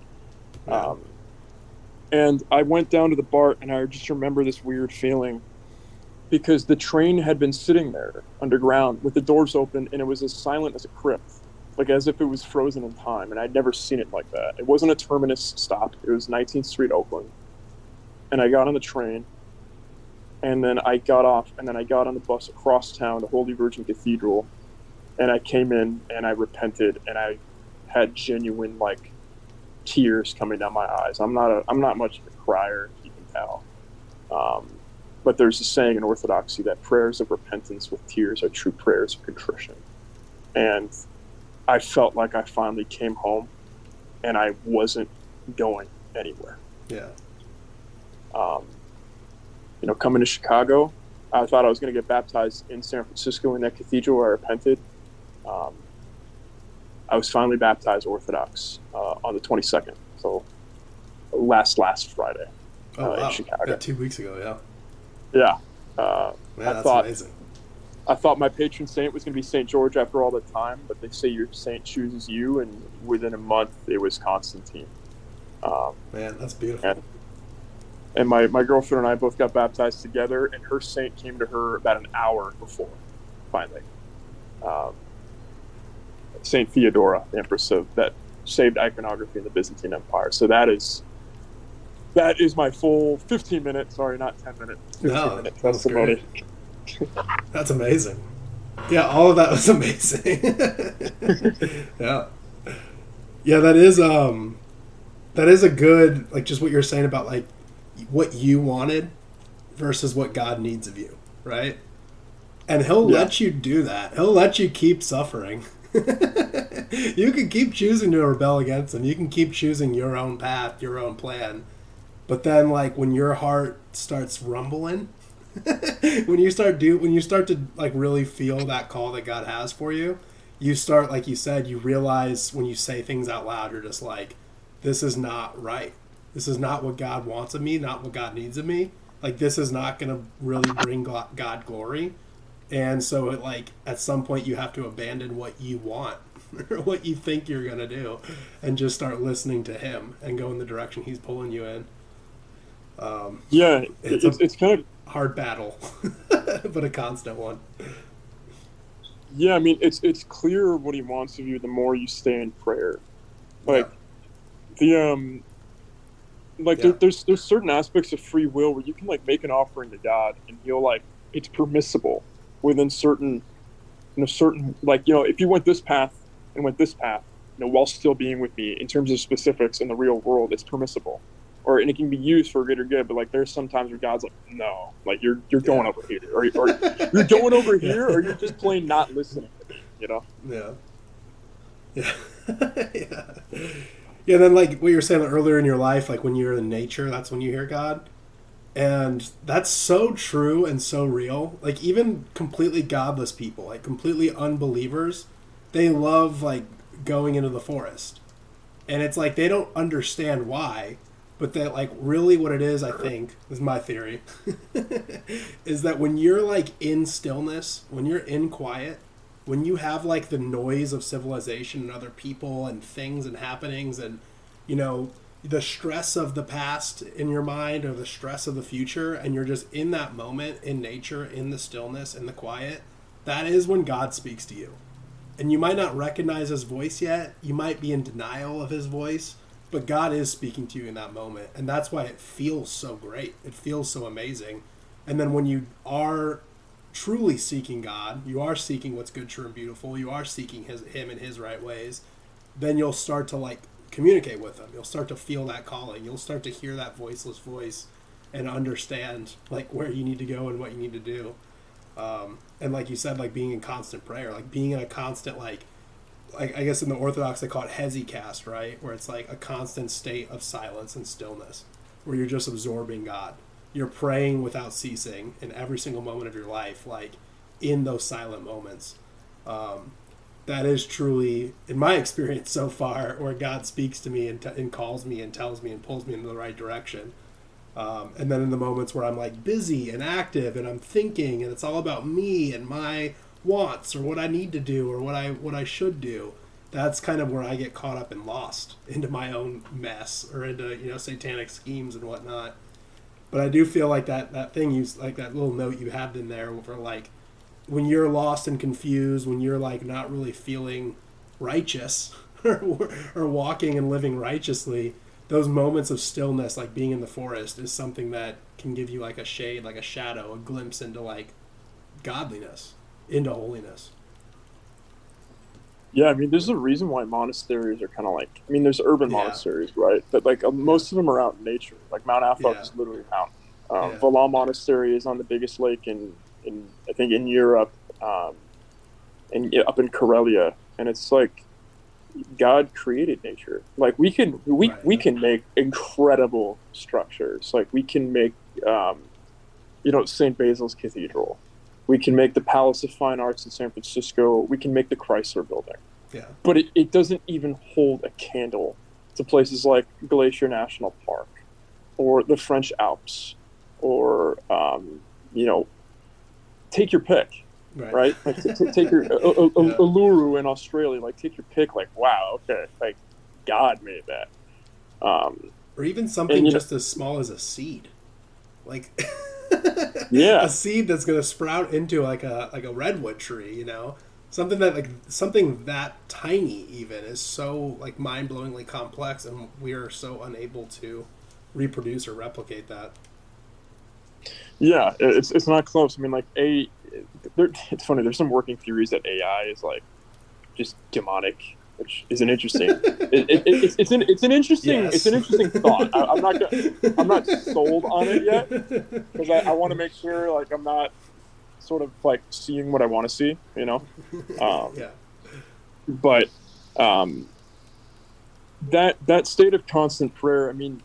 Um, and I went down to the BART, and I just remember this weird feeling because the train had been sitting there underground with the doors open, and it was as silent as a crypt, like as if it was frozen in time. And I'd never seen it like that. It wasn't a terminus stop; it was 19th Street, Oakland. And I got on the train, and then I got off, and then I got on the bus across town to Holy Virgin Cathedral, and I came in and I repented, and I had genuine like tears coming down my eyes. I'm not a I'm not much of a crier, you can tell. Um, but there's a saying in Orthodoxy that prayers of repentance with tears are true prayers of contrition. And I felt like I finally came home and I wasn't going anywhere. yeah. Um, you know, coming to Chicago, I thought I was going to get baptized in San Francisco in that cathedral where I repented. Um, I was finally baptized Orthodox uh, on the 22nd, so last last Friday Oh, uh, wow. in Chicago. Yeah, two weeks ago, yeah. Yeah, uh, Man, I that's thought- amazing. I thought my patron saint was going to be Saint George after all the time, but they say your saint chooses you, and within a month it was Constantine. Um, Man, that's beautiful. and and my, my girlfriend and I both got baptized together, and her saint came to her about an hour before, finally. Um, saint Theodora, the empress of that saved iconography in the Byzantine Empire. So that is that is my full 15 minute, sorry, not 10 minute, 15 No, minute that's testimony. That's amazing. Yeah, all of that was *laughs* amazing. yeah. Yeah, that is um that is a good like just what you're saying about like what you wanted versus what God needs of you, right? And he'll Yeah. let you do that. He'll let you keep suffering. *laughs* *laughs* you can keep choosing to rebel against them. You can keep choosing your own path, your own plan. But then like when your heart starts rumbling, *laughs* when you start do when you start to like really feel that call that God has for you, you start like you said, you realize when you say things out loud, you're just like, this is not right. This is not what God wants of me, not what God needs of me. Like this is not going to really bring God glory. And so it like at some point you have to abandon what you want or *laughs* what you think you're going to do and just start listening to him and go in the direction he's pulling you in. Um, Yeah, It's it's, a- it's, kind of hard battle, *laughs* but a constant one. Yeah, I mean, it's it's clear what he wants of you the more you stay in prayer. Like the um, like there, there's there's certain aspects of free will where you can like make an offering to God and he'll like it's permissible within certain, you know, certain like you know if you went this path and went this path, you know, while still being with me in terms of specifics in the real world, it's permissible. Or and it can be used for greater good, but like there's sometimes where God's like, no, like you're you're going over here, or, or you're going over *laughs* here, or you're just plain not listening. You know? Yeah. *laughs* Yeah. yeah. Yeah, then like what you were saying earlier in your life, like when you're in nature, that's when you hear God. And that's so true and so real. Like even completely godless people, like completely unbelievers, they love like going into the forest. And it's like they don't understand why, but that like really what it is, I think, is my theory, *laughs* is that when you're like in stillness, when you're in quiet, when you have like the noise of civilization and other people and things and happenings and you know the stress of the past in your mind or the stress of the future and you're just in that moment in nature in the stillness in the quiet that is when god speaks to you. And you might not recognize his voice yet. You might be in denial of his voice but god is speaking to you in that moment. And that's why it feels so great. It feels so amazing. And then when you are truly seeking God, you are seeking what's good, true, and beautiful, you are seeking his him in his right ways, then you'll start to like communicate with them. You'll start to feel that calling. You'll start to hear that voiceless voice and understand like where you need to go and what you need to do. Um, and like you said, like being in constant prayer, like being in a constant like, like I guess in the Orthodox they call it hesychast, right? Where it's like a constant state of silence and stillness, where you're just absorbing God. You're praying without ceasing in every single moment of your life, like in those silent moments. Um, that is truly, in my experience so far, where God speaks to me and, t- and calls me and tells me and pulls me in the right direction. Um, and then in the moments where I'm like busy and active and I'm thinking and it's all about me and my wants or what I need to do or what I what I should do, that's kind of where I get caught up and lost into my own mess or into you know satanic schemes and whatnot. But I do feel like that that thing you like that little note you had in there for like when you're lost and confused, when you're like not really feeling righteous *laughs* or, or walking and living righteously, those moments of stillness, like being in the forest, is something that can give you like a shade, like a shadow, a glimpse into like godliness, into holiness. Yeah, I mean, there's a reason why monasteries are kind of like. I mean, there's urban yeah. monasteries, right? But like uh, most of them are out in nature. Like Mount Athos yeah. is literally a mountain. Um, yeah. Monastery is on the biggest lake in, in I think in Europe, um, and up in Karelia, and it's like God created nature. Like we can we right. we can make incredible structures. Like we can make um, you know St. Basil's Cathedral. We can make the Palace of Fine Arts in San Francisco. We can make the Chrysler Building. Yeah. But it, it doesn't even hold a candle to places like Glacier National Park or the French Alps or um, you know take your pick right? right? Like t- t- take your uh, *laughs* yeah. Uluru in Australia, like take your pick. Like wow, okay, like God made that. Um, or even something and, just know, as small as a seed, like *laughs* yeah, a seed that's going to sprout into like a like a redwood tree. You know, something that like something that tiny even is so like mind blowingly complex, and we are so unable to reproduce or replicate that. Yeah, it's it's not close. I mean, like a it's funny. There's some working theories that AI is like just demonic, which is an interesting. *laughs* it, it, it's, it's an it's an interesting yes. it's an interesting thought. I, am not gonna, I'm not *laughs* sold on it yet because I, I want to make sure like I'm not sort of like seeing what I want to see. You know. *laughs* Um, yeah. But um, that that state of constant prayer. I mean,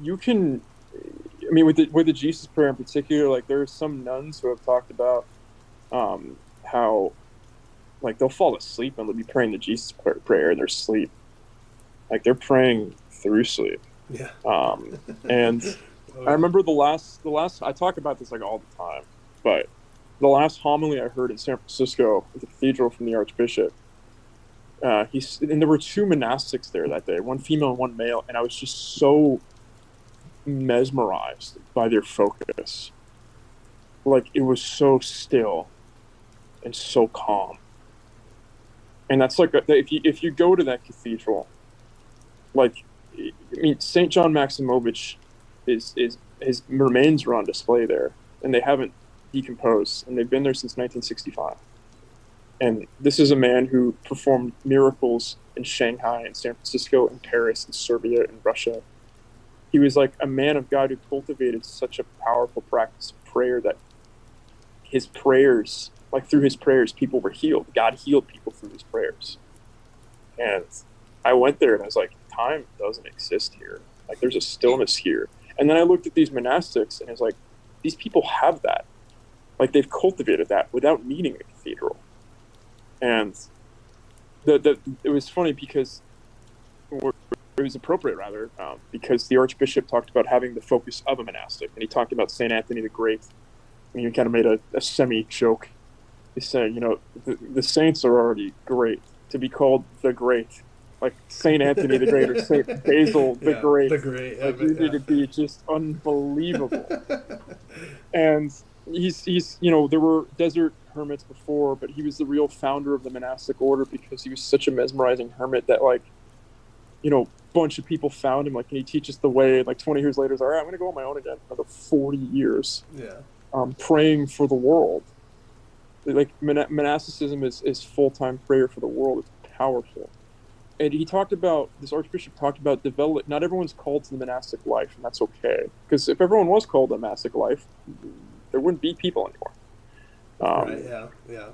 you can I mean, with the with the Jesus prayer in particular, like there are some nuns who have talked about um, how like they'll fall asleep and they'll be praying the Jesus prayer in their sleep, like they're praying through sleep. Yeah. Um, and *laughs* I remember the last the last I talk about this like all the time, but the last homily I heard in San Francisco at the cathedral from the Archbishop. Uh, he's and there were two monastics there that day, one female and one male, and I was just so mesmerized by their focus. Like it was so still and so calm. And that's like if you if you go to that cathedral, like I mean Saint John Maximovich is is his remains are on display there, and they haven't decomposed, and they've been there since 1965. And this is a man who performed miracles in Shanghai and San Francisco and Paris and Serbia and Russia he was like a man of God who cultivated such a powerful practice of prayer that his prayers, like through his prayers, people were healed. God healed people through his prayers. And I went there and I was like, time doesn't exist here. Like there's a stillness here. And then I looked at these monastics and was like, these people have that. Like they've cultivated that without needing a cathedral. And the, the it was funny because it was appropriate rather um, because the archbishop talked about having the focus of a monastic and he talked about saint anthony the great. And he kind of made a, a semi joke he's saying you know the, the, saints are already great. To be called the great like saint anthony the great or saint *laughs* basil the yeah, great the great like you need to be just unbelievable. *laughs* And he's he's you know there were desert hermits before but he was the real founder of the monastic order because he was such a mesmerizing hermit that like you know bunch of people found him. Like, can he teach us the way? Like 20 years later, like, all right, I'm going to go on my own again. Another 40 years. Yeah. Um, praying for the world. Like monasticism is, is full time prayer for the world. It's powerful. And he talked about this archbishop talked about develop. Not everyone's called to the monastic life, and that's okay. Because if everyone was called to monastic life, there wouldn't be people anymore. Um, right. Yeah. Yeah.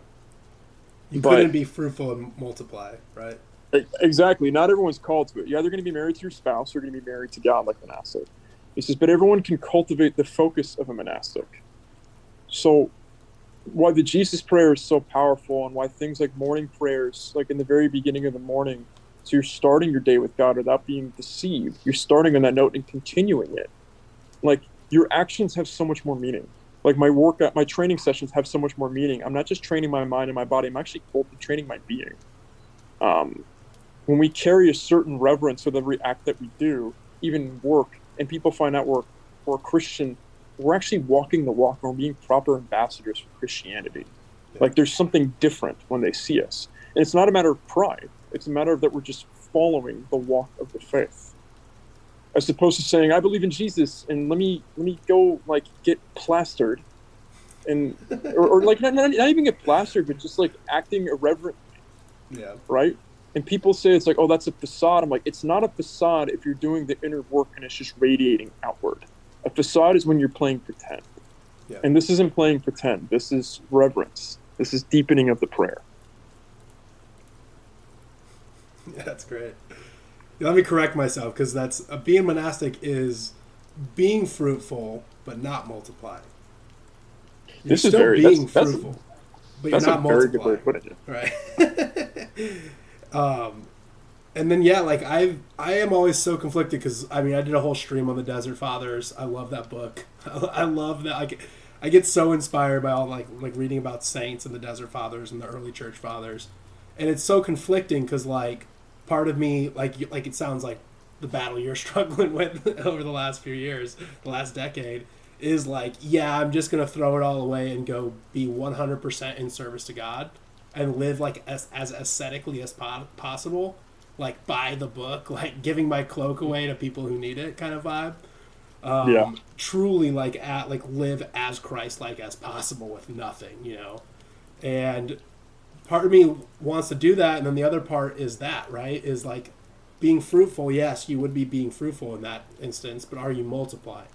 You but- couldn't be fruitful and multiply, right? Exactly. Not everyone's called to it. You're either going to be married to your spouse or you're going to be married to God, like monastic. It says, but everyone can cultivate the focus of a monastic. So, why the Jesus prayer is so powerful, and why things like morning prayers, like in the very beginning of the morning, so you're starting your day with God without being deceived. You're starting on that note and continuing it. Like your actions have so much more meaning. Like my workout, my training sessions have so much more meaning. I'm not just training my mind and my body. I'm actually training my being. Um, when we carry a certain reverence with every act that we do, even work, and people find out we're, we're a Christian, we're actually walking the walk and we're being proper ambassadors for Christianity. Like there's something different when they see us. And it's not a matter of pride, it's a matter of that we're just following the walk of the faith. As opposed to saying, I believe in Jesus and let me let me go like get plastered and or, or like not, not, not even get plastered, but just like acting irreverent Yeah. right? And people say it's like, oh, that's a facade. I'm like, it's not a facade if you're doing the inner work and it's just radiating outward. A facade is when you're playing pretend. Yeah. And this isn't playing pretend. This is reverence. This is deepening of the prayer. *laughs* Yeah, that's great. Let me correct myself because that's uh, being monastic is being fruitful but not multiplying. You're This is still very- being that's- that's- fruitful, but you're not very good way multiplying. of putting it. right? *laughs* um, and then yeah, like I I am always so conflicted because I mean I did a whole stream on the Desert Fathers. I love that book. *laughs* I love that. I get, I get so inspired by all like like reading about saints and the Desert Fathers and the early Church Fathers, and it's so conflicting because like part of me like like it sounds like the battle you're *laughs* struggling with *laughs* over the last few years, the last decade is like, yeah, I'm just gonna throw it all away and go be 100% in service to God and live like as, as ascetically as po- possible, like by the book, *laughs* like giving my cloak away to people who need it, kind of vibe. Um, Yeah. Truly, like at like live as Christ-like as possible with nothing, you know. And part of me wants to do that, and then the other part is that right is like being fruitful. Yes, you would be being fruitful in that instance, but are you multiplying?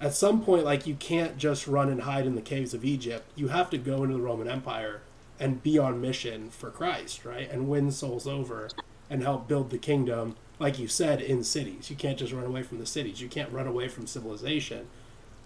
at some point like you can't just run and hide in the caves of Egypt. You have to go into the Roman Empire and be on mission for Christ, right? And win souls over and help build the kingdom, like you said, in cities. You can't just run away from the cities. You can't run away from civilization.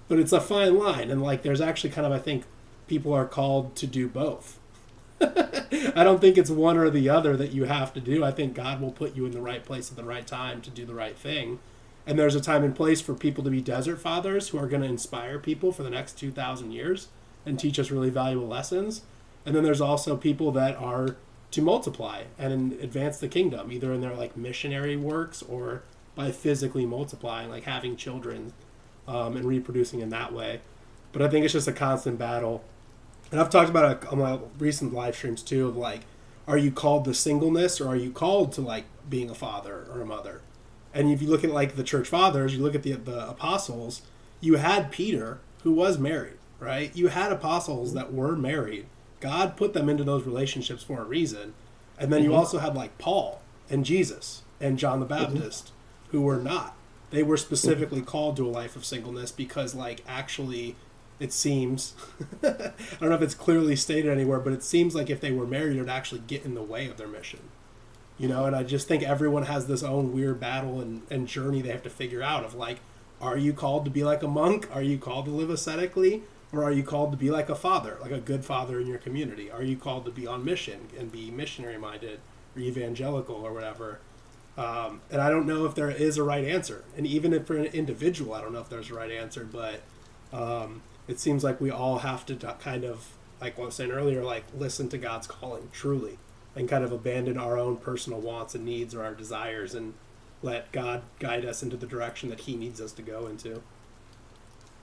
But it's a fine line and like there's actually kind of I think people are called to do both. *laughs* I don't think it's one or the other that you have to do. I think God will put you in the right place at the right time to do the right thing. And there's a time and place for people to be desert fathers who are going to inspire people for the next 2,000 years and teach us really valuable lessons. And then there's also people that are to multiply and advance the kingdom, either in their like missionary works or by physically multiplying, like having children um, and reproducing in that way. But I think it's just a constant battle. And I've talked about it on my recent live streams too of like, are you called to singleness or are you called to like being a father or a mother? And if you look at like the church fathers, you look at the the apostles, you had Peter who was married, right? You had apostles that were married. God put them into those relationships for a reason. And then you mm-hmm. also have like Paul and Jesus and John the mm-hmm. Baptist who were not. They were mm-hmm. specifically called to a life of singleness because like actually it seems *laughs* I don't know if it's clearly stated anywhere, but it seems like if they were married it would actually get in the way of their mission. You know and i just think everyone has this own weird battle and, and journey they have to figure out of like are you called to be like a monk? Are you called to live ascetically or are you called to be like a father like a good father in your community? Are you called to be on mission and be missionary minded or evangelical or whatever? Um, and i don't know if there is a right answer. And even if for an individual i don't know if there's a right answer but um, it seems like we all have to kind of like what i was saying earlier like listen to god's calling truly and kind of abandon our own personal wants and needs or our desires and let God guide us into the direction that He needs us to go into.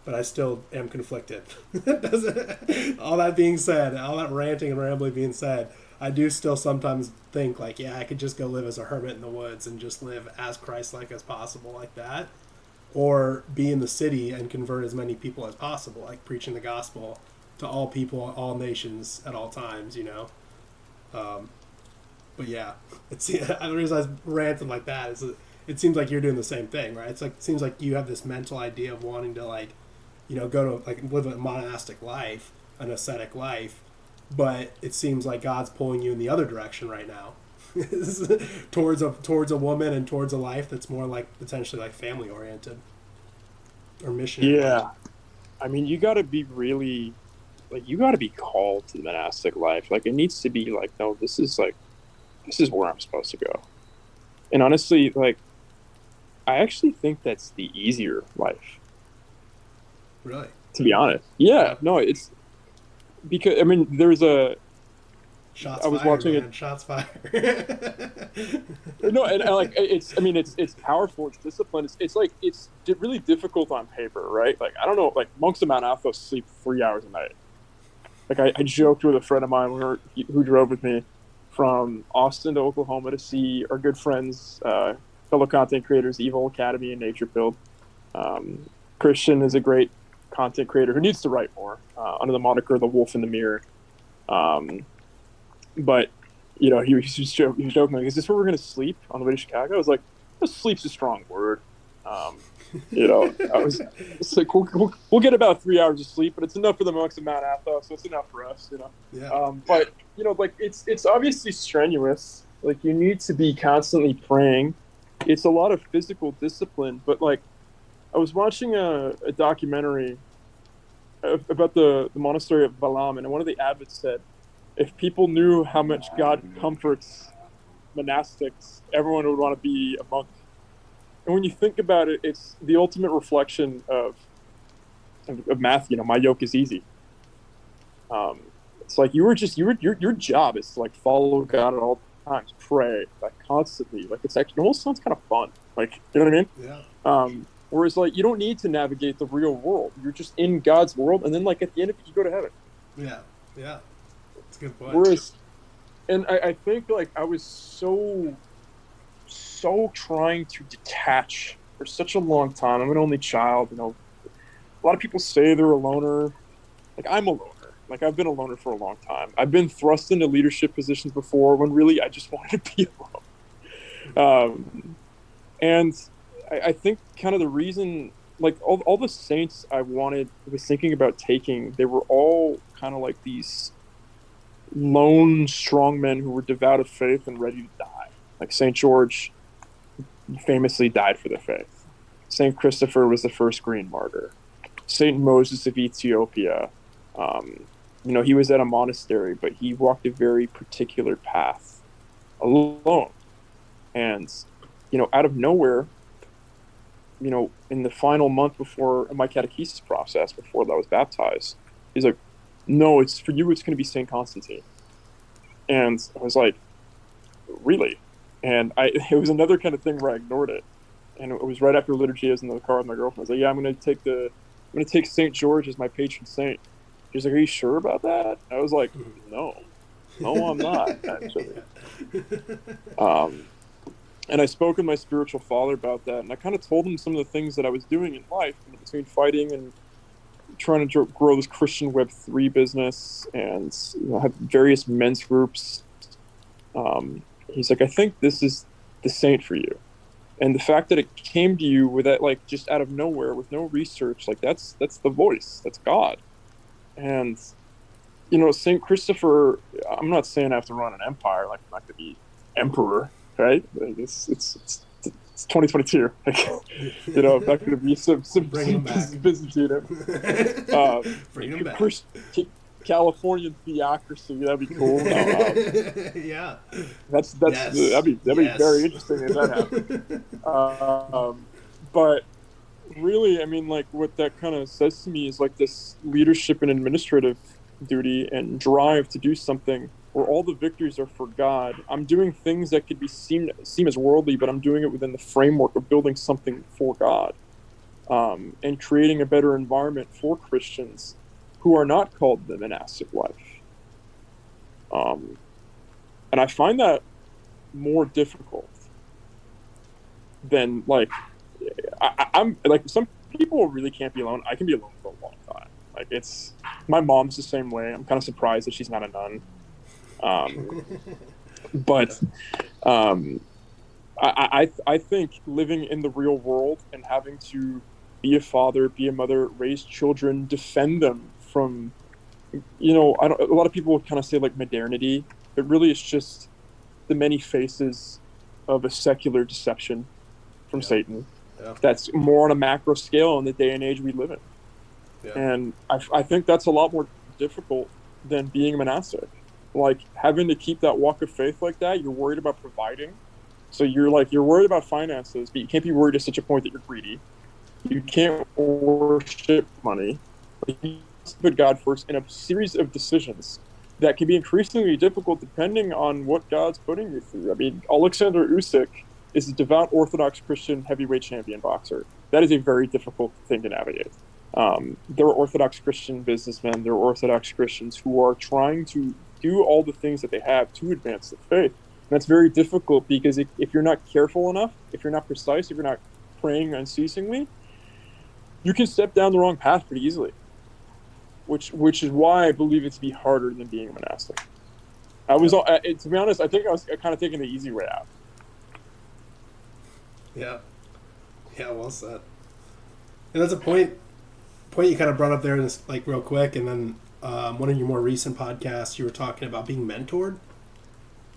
But I still am conflicted. *laughs* all that being said, all that ranting and rambling being said, I do still sometimes think like, yeah, I could just go live as a hermit in the woods and just live as Christ-like as possible, like that, or be in the city and convert as many people as possible, like preaching the gospel to all people, all nations, at all times. You know. Um, but yeah, *laughs* it's reason I was ranting like that is it seems like you're doing the same thing, right? It's like it seems like you have this mental idea of wanting to like you know, go to like live a monastic life, an ascetic life, but it seems like God's pulling you in the other direction right now. *laughs* towards a towards a woman and towards a life that's more like potentially like family oriented or mission. Yeah, I mean, you got to be really like you got to be called to the monastic life. Like it needs to be like, no, this is like this is where I'm supposed to go. And honestly, like I actually think that's the easier life. Really? To be honest, yeah. No, it's because I mean, there's a Shots I was fired, watching man. it. Shots fired. *laughs* no, and, and, like *laughs* it's. I mean, it's it's powerful. It's disciplined. It's, it's like it's really difficult on paper, right? Like I don't know. Like monks of Mount Athos sleep three hours a night. Like I, I joked with a friend of mine who, who drove with me from Austin to Oklahoma to see our good friends, uh, fellow content creators, Evil Academy and Nature Build. Um, Christian is a great content creator who needs to write more uh, under the moniker The Wolf in the Mirror. Um, but you know, he, was just joking, he was joking like, "Is this where we're going to sleep on the way to Chicago?" I was like, "Sleep's a strong word." Um, you know, I was it's like, we'll, we'll, we'll, get about three hours of sleep, but it's enough for the monks of Mount Athos, so it's enough for us, you know. Yeah. Um, but you know, like it's it's obviously strenuous. Like you need to be constantly praying. It's a lot of physical discipline, but like I was watching a, a documentary about the, the monastery of Valaam, and one of the abbots said if people knew how much God comforts monastics, everyone would want to be a monk. And when you think about it, it's the ultimate reflection of of, of Matthew. You know, my yoke is easy. Um, it's like you were just you were your your job is to like follow God at all times, pray like constantly. Like it's actually it almost sounds kind of fun. Like you know what I mean? Yeah. Um, whereas like you don't need to navigate the real world. You're just in God's world, and then like at the end of it, you go to heaven. Yeah. Yeah It's a good point. Whereas, and I, I think like I was so, so trying to detach for such a long time. I'm an only child. You know, a lot of people say they're a loner. Like I'm a loner. Like I've been a loner for a long time. I've been thrust into leadership positions before when really I just *laughs* wanted to be alone. Um, and I, I think kind of the reason like all, all the saints I wanted was thinking about taking, they were all kind of like these lone strongmen who were devout of faith and ready to die. Like St. George famously died for the faith. St. Christopher was the first green martyr. St. Moses of Ethiopia, um, you know, he was at a monastery, but he walked a very particular path alone. And, you know, out of nowhere, you know, in the final month before my catechesis process, before I was baptized, he's like, no, it's for you. It's going to be Saint Constantine. And I was like, really? And I *laughs* it was another kind of thing where I ignored it. And it was right after liturgy. I was in the car with my girlfriend. I was like, yeah, I'm going to take the I'm going to take Saint George as my patron saint. She was like, are you sure about that? I was like, no, no, I'm not *laughs* actually. Um, and I spoke with my spiritual father about that, and I kind of told him some of the things that I was doing in life, you know, between fighting and trying to grow this Christian Web three business and you know, have various men's groups. Um, he's like, I think this is the saint for you, and the fact that it came to you with that, like, just out of nowhere, with no research, like that's that's the voice, that's God, and you know, Saint Christopher. I'm not saying I have to run an empire, like I'm not going to be emperor, right? Like it's, it's, it's it's 2022. *laughs* you know, I'm not going to be some some, business unit. Uh, Bring them back. *laughs* Californian theocracy. That'd be cool. Uh, *laughs* yeah. That's that's yes. that'd be that'd yes. be very interesting if that happened. Uh, um, but really, I mean, like what that kind of says to me is like this leadership and administrative duty and drive to do something where all the victories are for God. I'm doing things that could be seen seem as worldly, but I'm doing it within the framework of building something for God, um, and creating a better environment for Christians who are not called the monastic life. Um, and I find that more difficult than like I, I'm like some people really can't be alone. I can be alone for a long time. Like it's my mom's the same way. I'm kind of surprised that she's not a nun. Um, but um, I, I, I think living in the real world and having to be a father, be a mother, raise children, defend them from, you know, I don't, a lot of people would kind of say like modernity, but really it's just the many faces of a secular deception from Yeah. Satan. Yeah. That's more on a macro scale in the day and age we live in. Yeah. And I, I think that's a lot more difficult than being a monastic. Like having to keep that walk of faith like that, you're worried about providing. So you're like, you're worried about finances, but you can't be worried to such a point that you're greedy. You can't worship money. Put God first in a series of decisions that can be increasingly difficult depending on what God's putting you through. I mean, Alexander Usyk is a devout Orthodox Christian heavyweight champion boxer. That is a very difficult thing to navigate. Um, there are Orthodox Christian businessmen, there are Orthodox Christians who are trying to do all the things that they have to advance the faith. And that's very difficult because if, if you're not careful enough, if you're not precise, if you're not praying unceasingly, you can step down the wrong path pretty easily. Which, which is why I believe it to be harder than being a monastic. I was, uh, to be honest, I think I was kind of taking the easy way out. Yeah. Yeah, well said. And that's a point point you kind of brought up there, just like real quick, and then um, one of your more recent podcasts, you were talking about being mentored,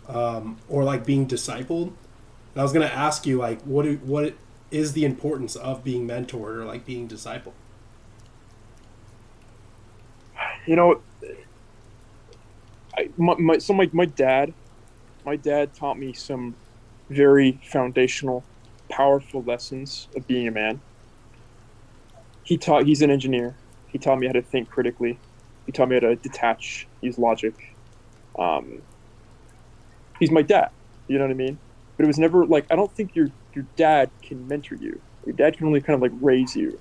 um, or like being discipled. And I was going to ask you, like, what do, what is the importance of being mentored or like being discipled? you know, I, my, my, so my, my dad, my dad taught me some very foundational, powerful lessons of being a man. He taught, he's an engineer. He taught me how to think critically. He taught me how to detach, use logic. Um, he's my dad. You know what I mean? But it was never like, I don't think your, your dad can mentor you. Your dad can only kind of like raise you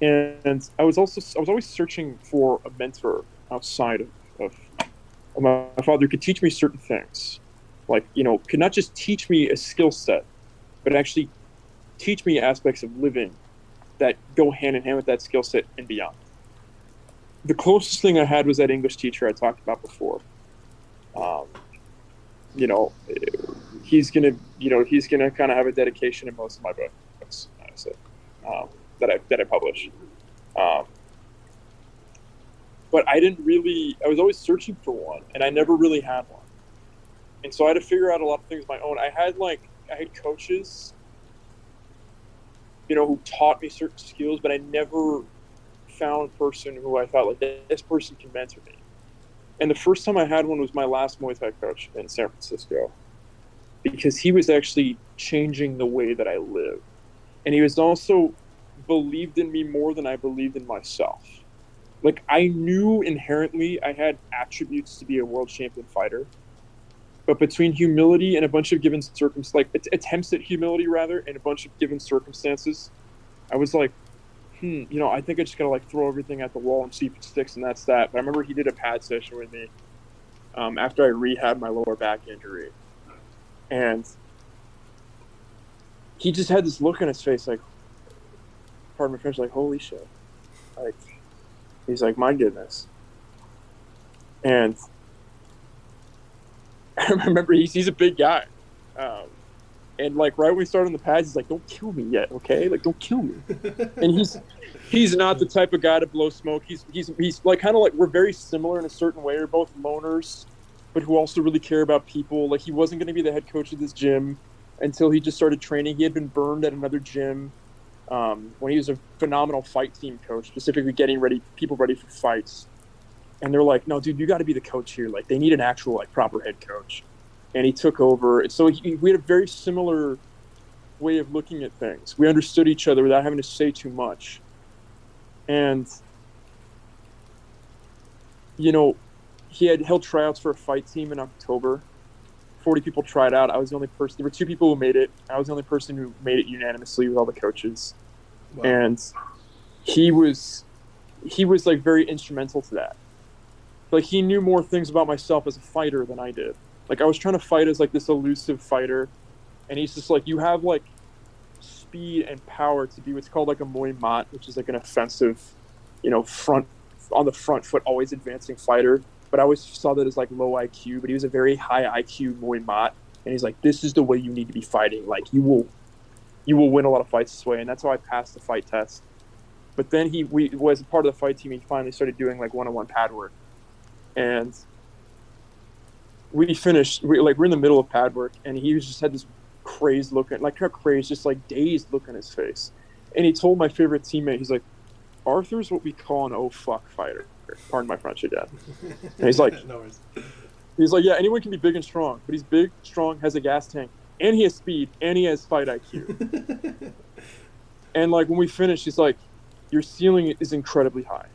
and I was also I was always searching for a mentor outside of, of, my, my father could teach me certain things, like you know, could not just teach me a skill set, but actually teach me aspects of living that go hand in hand with that skill set and beyond. The closest thing I had was that English teacher I talked about before. Um, you know, he's gonna, you know, he's gonna kind of have a dedication in most of my books, honestly. Um, that I that I publish. Um, but I didn't really. I was always searching for one, and I never really had one. And so I had to figure out a lot of things my own. I had like I had coaches, you know, who taught me certain skills, but I never found person who I felt like this person can mentor me. And the first time I had one was my last Muay Thai coach in San Francisco, because he was actually changing the way that I live, and he was also believed in me more than I believed in myself. Like I knew inherently I had attributes to be a world champion fighter, but between humility and a bunch of given circumstances, like attempts at humility rather, and a bunch of given circumstances, I was like, hmm, you know, I think I just gotta like throw everything at the wall and see if it sticks, and that's that. But I remember he did a pad session with me um, after I rehabbed my lower back injury, and he just had this look on his face like pardon my French, like, holy shit. Like, he's like, my goodness. And *laughs* I remember he's, he's a big guy. Um, and like right when we started on the pads, he's like, "Don't kill me yet, okay? Like, don't kill me." *laughs* and he's he's not the type of guy to blow smoke. He's he's he's like kind of like we're very similar in a certain way. We're both loners, but who also really care about people. Like he wasn't going to be the head coach of this gym until he just started training. He had been burned at another gym um, when he was a phenomenal fight team coach, specifically getting ready people ready for fights. And they're like, "No, dude, you got to be the coach here. Like, they need an actual like proper head coach." And he took over. And so he, we had a very similar way of looking at things. We understood each other without having to say too much. And you know, he had held tryouts for a fight team in October. 40 people tried out. I was the only person. There were two people who made it. I was the only person who made it unanimously with all the coaches. Wow. And he was he was like very instrumental to that. Like he knew more things about myself as a fighter than I did. Like I was trying to fight as like this elusive fighter and he's just like you have like speed and power to be what's called like a Muay Mat, which is like an offensive, you know, front on the front foot always advancing fighter but I always saw that as like low IQ. But he was a very high IQ Muay Mat, and he's like, "This is the way you need to be fighting. Like you will, you will win a lot of fights this way." And that's how I passed the fight test. But then he we was part of the fight team. He finally started doing like one-on-one pad work, and we finished. We, like we're in the middle of pad work, and he just had this crazed look, at, like not crazed, just like dazed look on his face. And he told my favorite teammate, he's like, Arthur's what we call an oh fuck fighter. Pardon my French again. *laughs* And he's like, no he's like, yeah, anyone can be big and strong, but he's big, strong, has a gas tank, and he has speed, and he has fight IQ. *laughs* and like when we finished, he's like, your ceiling is incredibly high.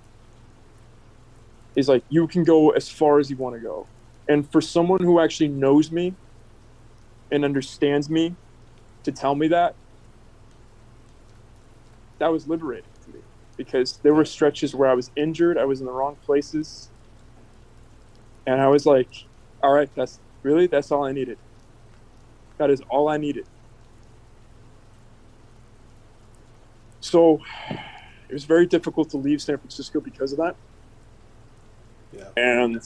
He's like, you can go as far as you want to go. And for someone who actually knows me and understands me to tell me that, that was liberating to me because there were stretches where I was injured, I was in the wrong places, and I was like, all right, that's really that's all I needed. That is all I needed. So it was very difficult to leave San Francisco because of that. Yeah. And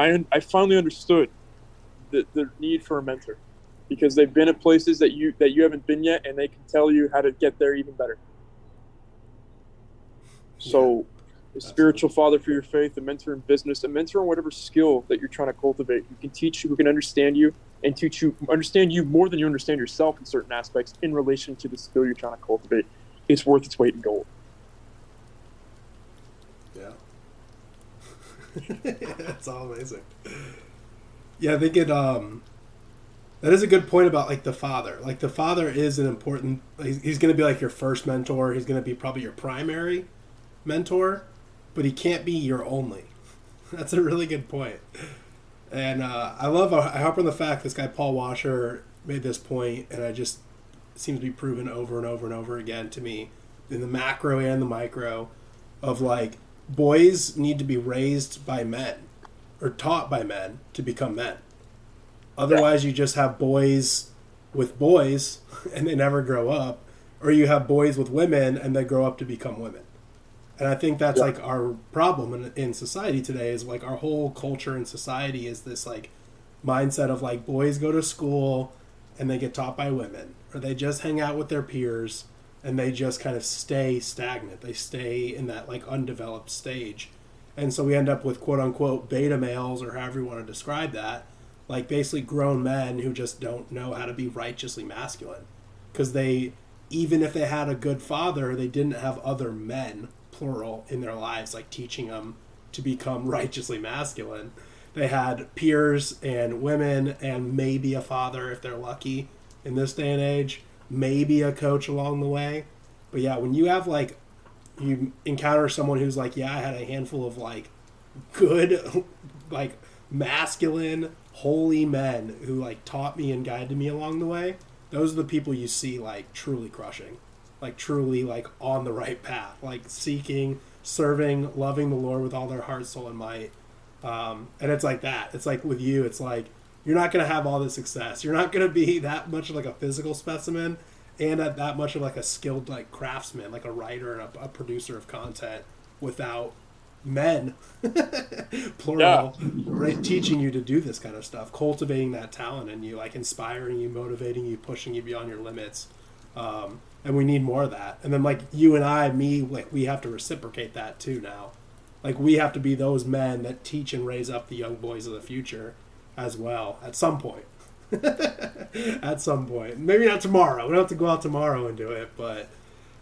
I I finally understood the, the need for a mentor. Because they've been at places that you that you haven't been yet and they can tell you how to get there even better. So yeah, a spiritual father for your faith a mentor in business a mentor in whatever skill that you're trying to cultivate who can teach you who can understand you and teach you understand you more than you understand yourself in certain aspects in relation to the skill you're trying to cultivate. It's worth its weight in gold yeah *laughs* that's all amazing yeah, I think it. Um, that is a good point about like the father. Like the father is an important. He's, he's going to be like your first mentor. He's going to be probably your primary mentor, but he can't be your only. *laughs* That's a really good point. And uh, I love. I harp on the fact this guy Paul Washer made this point, and I just seems to be proven over and over and over again to me in the macro and the micro of like boys need to be raised by men or taught by men to become men. Otherwise, you just have boys with boys *laughs* and they never grow up, or you have boys with women and they grow up to become women. And I think that's yeah. like our problem in, in society today is like our whole culture and society is this like mindset of like boys go to school and they get taught by women, or they just hang out with their peers and they just kind of stay stagnant. They stay in that like undeveloped stage. And so we end up with quote unquote beta males or however you want to describe that like basically grown men who just don't know how to be righteously masculine. Because they even if they had a good father they didn't have other men plural in their lives like teaching them to become *laughs* righteously masculine. They had peers and women and maybe a father if they're lucky in this day and age maybe a coach along the way but yeah when you have like you encounter someone who's like, yeah, I had a handful of like good, *laughs* like masculine, holy men who like taught me and guided me along the way. Those are the people you see like truly crushing, like truly like on the right path, like seeking, serving, loving the Lord with all their heart, soul, and might. Um, and it's like that. It's like with you, it's like you're not going to have all the success. You're not going to be that much of like a physical specimen and at that much of like a skilled like craftsman, like a writer and a, a producer of content without men, *laughs* plural, yeah. right, teaching you to do this kind of stuff, cultivating that talent in you, like inspiring you, motivating you, pushing you beyond your limits. Um, and we need more of that. And then like you and I, me, like we have to reciprocate that too now. Like we have to be those men that teach and raise up the young boys of the future as well at some point. *laughs* at some point. Maybe not tomorrow. We don't have to go out tomorrow and do it, but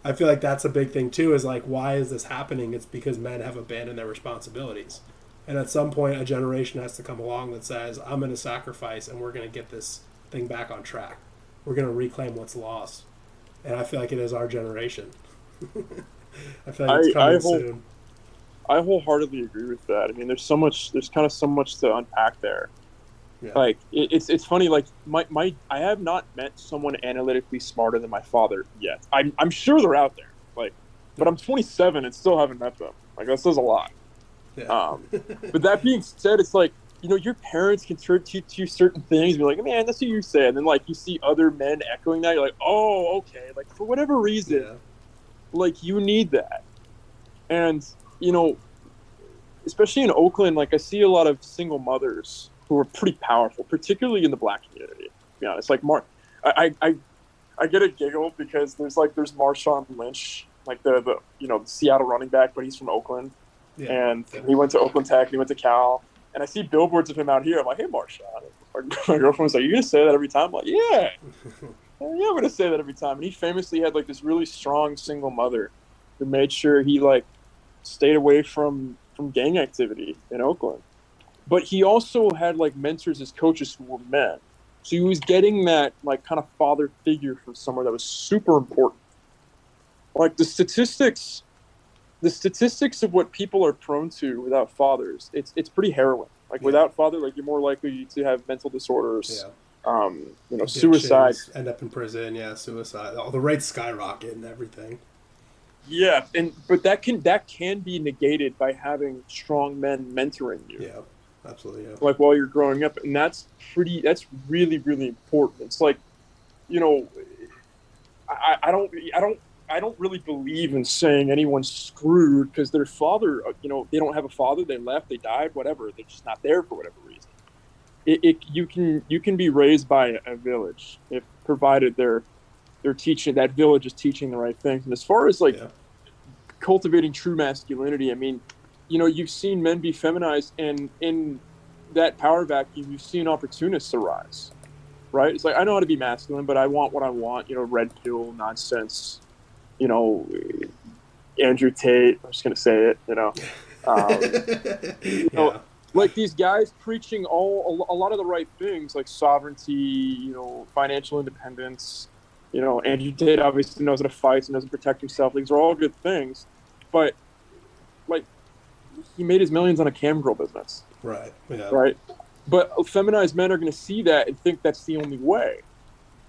I feel like that's a big thing too. Is like, why is this happening? It's because men have abandoned their responsibilities, and at some point, a generation has to come along that says, "I'm going to sacrifice, and we're going to get this thing back on track. We're going to reclaim what's lost." And I feel like it is our generation. *laughs* I feel like it's coming I, I whole, soon. I wholeheartedly agree with that. I mean, there's so much. There's kind of so much to unpack there. Yeah. Like it, it's it's funny. Like my my I have not met someone analytically smarter than my father yet. I'm I'm sure they're out there. Like, but I'm 27 and still haven't met them. Like that says a lot. Yeah. Um, *laughs* but that being said, it's like you know your parents can teach you certain things. Be like, man, that's what you say, and then like you see other men echoing that. You're like, oh, okay. Like for whatever reason, yeah. like you need that, and you know, especially in Oakland, like I see a lot of single mothers who are pretty powerful, particularly in the black community. To be honest, like Mark, I, I, I get a giggle because there's like there's Marshawn Lynch like the, the you know the Seattle running back, but he's from Oakland, Yeah. and he went to Oakland Tech, and he went to Cal, and I see billboards of him out here. I'm like, hey, Marshawn. *laughs* My girlfriend's like, you gonna say that every time? I'm like, yeah, *laughs* yeah, I'm gonna say that every time. And he famously had like this really strong single mother who made sure he like stayed away from from gang activity in Oakland. But he also had like mentors as coaches who were men. So he was getting that like kind of father figure from somewhere that was super important. Like the statistics the statistics of what people are prone to without fathers, it's it's pretty harrowing. Like Yeah. without father, like you're more likely to have mental disorders, Yeah. um, you know, Addictions, suicide. End up in prison. Yeah. Suicide. All the rates skyrocket and everything. Yeah, and but that can that can be negated by having strong men mentoring you. Yeah. Absolutely. Yeah. like while you're growing up and that's pretty that's really really important it's like you know i, I don't i don't i don't really believe in saying anyone's screwed because their father uh, you know they don't have a father they left they died whatever they're just not there for whatever reason it, it you can you can be raised by a village if provided they're they're teaching that village is teaching the right things and as far as like Yeah. cultivating true masculinity. I mean, you know, you've seen men be feminized, and in that power vacuum, you've seen opportunists arise. Right? It's like I know how to be masculine, but I want what I want. You know, red pill nonsense. You know, Andrew Tate. I'm just gonna say it. You know, um, *laughs* yeah. like these guys preaching all a lot of the right things, like sovereignty. You know, financial independence. You know, Andrew Tate obviously knows how to fight and doesn't protect himself. These are all good things, but like he made his millions on a cam girl business, Right. Yeah. right? But feminized men are going to see that and think that's the only way.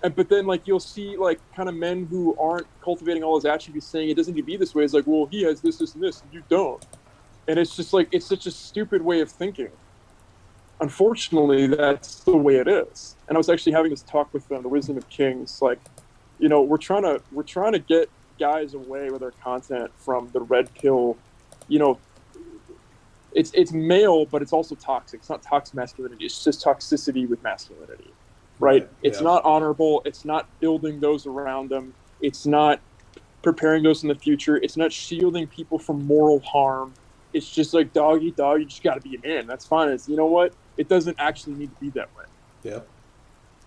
And but then like you'll see like kind of men who aren't cultivating all his attributes saying it doesn't need to be this way. It's like, well, he has this, this, and this, and you don't. And it's just like it's such a stupid way of thinking. Unfortunately, that's the way it is. And I was actually having this talk with them, the Wisdom of Kings. Like, you know, we're trying to we're trying to get guys away with our content from the red pill. You know, it's it's male, but it's also toxic. It's not toxic masculinity. It's just toxicity with masculinity, right? Right, It's yeah. not honorable. It's not building those around them. It's not preparing those in the future. It's not shielding people from moral harm. It's just like dog eat dog. You just got to be a man. That's fine. It's you know what? It doesn't actually need to be that way. Yeah.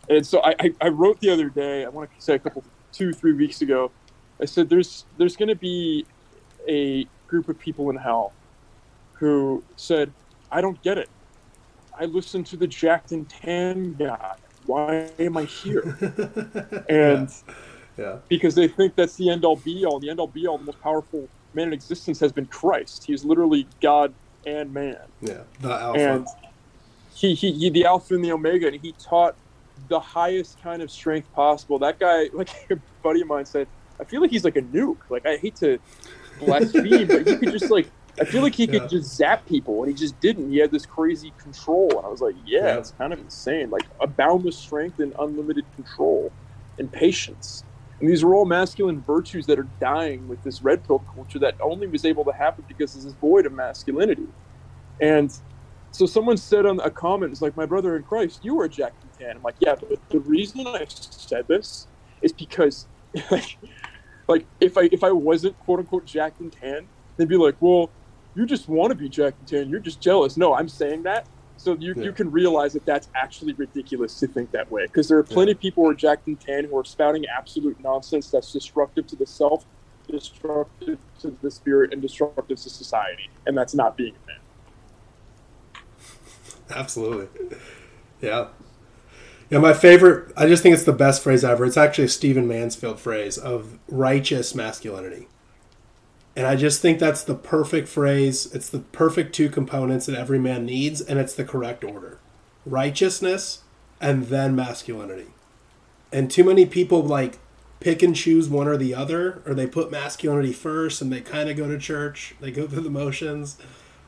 And so I, I, I wrote the other day. I want to say a couple, two, three weeks ago. I said there's there's going to be a group of people in hell who said, "I don't get it. I listened to the Jacked and Tan guy. Why am I here?" *laughs* And yeah. because they think that's the end all be all. The end all be all, the most powerful man in existence has been Christ. He's literally God and man Yeah. The alpha. and he, he he the alpha and the omega and he taught the highest kind of strength possible that guy *laughs* like a buddy of mine said i feel like he's like a nuke like i hate to blaspheme but he could just like i feel like he could Yeah. just zap people and he just didn't he had this crazy control and i was like yeah, Yeah. it's kind of insane like a boundless strength and unlimited control and patience and these are all masculine virtues that are dying with this red pill culture that only was able to happen because it's this void of masculinity and so someone said on a comment, it's like, my brother in Christ, you were Jack and Tan. I'm like, yeah, but the reason I said this is because, *laughs* like, like if I if I wasn't quote unquote Jack and Tan, they'd be like, well, you just want to be Jack and Tan. You're just jealous. No, I'm saying that so you, Yeah. you can realize that that's actually ridiculous to think that way because there are plenty of people who are Jack and Tan who are spouting absolute nonsense that's destructive to the self, destructive to the spirit, and destructive to society, and that's not being a man. *laughs* Absolutely. Yeah. Yeah, my favorite, I just think it's the best phrase ever. It's actually a Stephen Mansfield phrase of righteous masculinity. And I just think that's the perfect phrase. It's the perfect two components that every man needs, and it's the correct order righteousness and then masculinity. And too many people like pick and choose one or the other, or they put masculinity first and they kind of go to church, they go through the motions.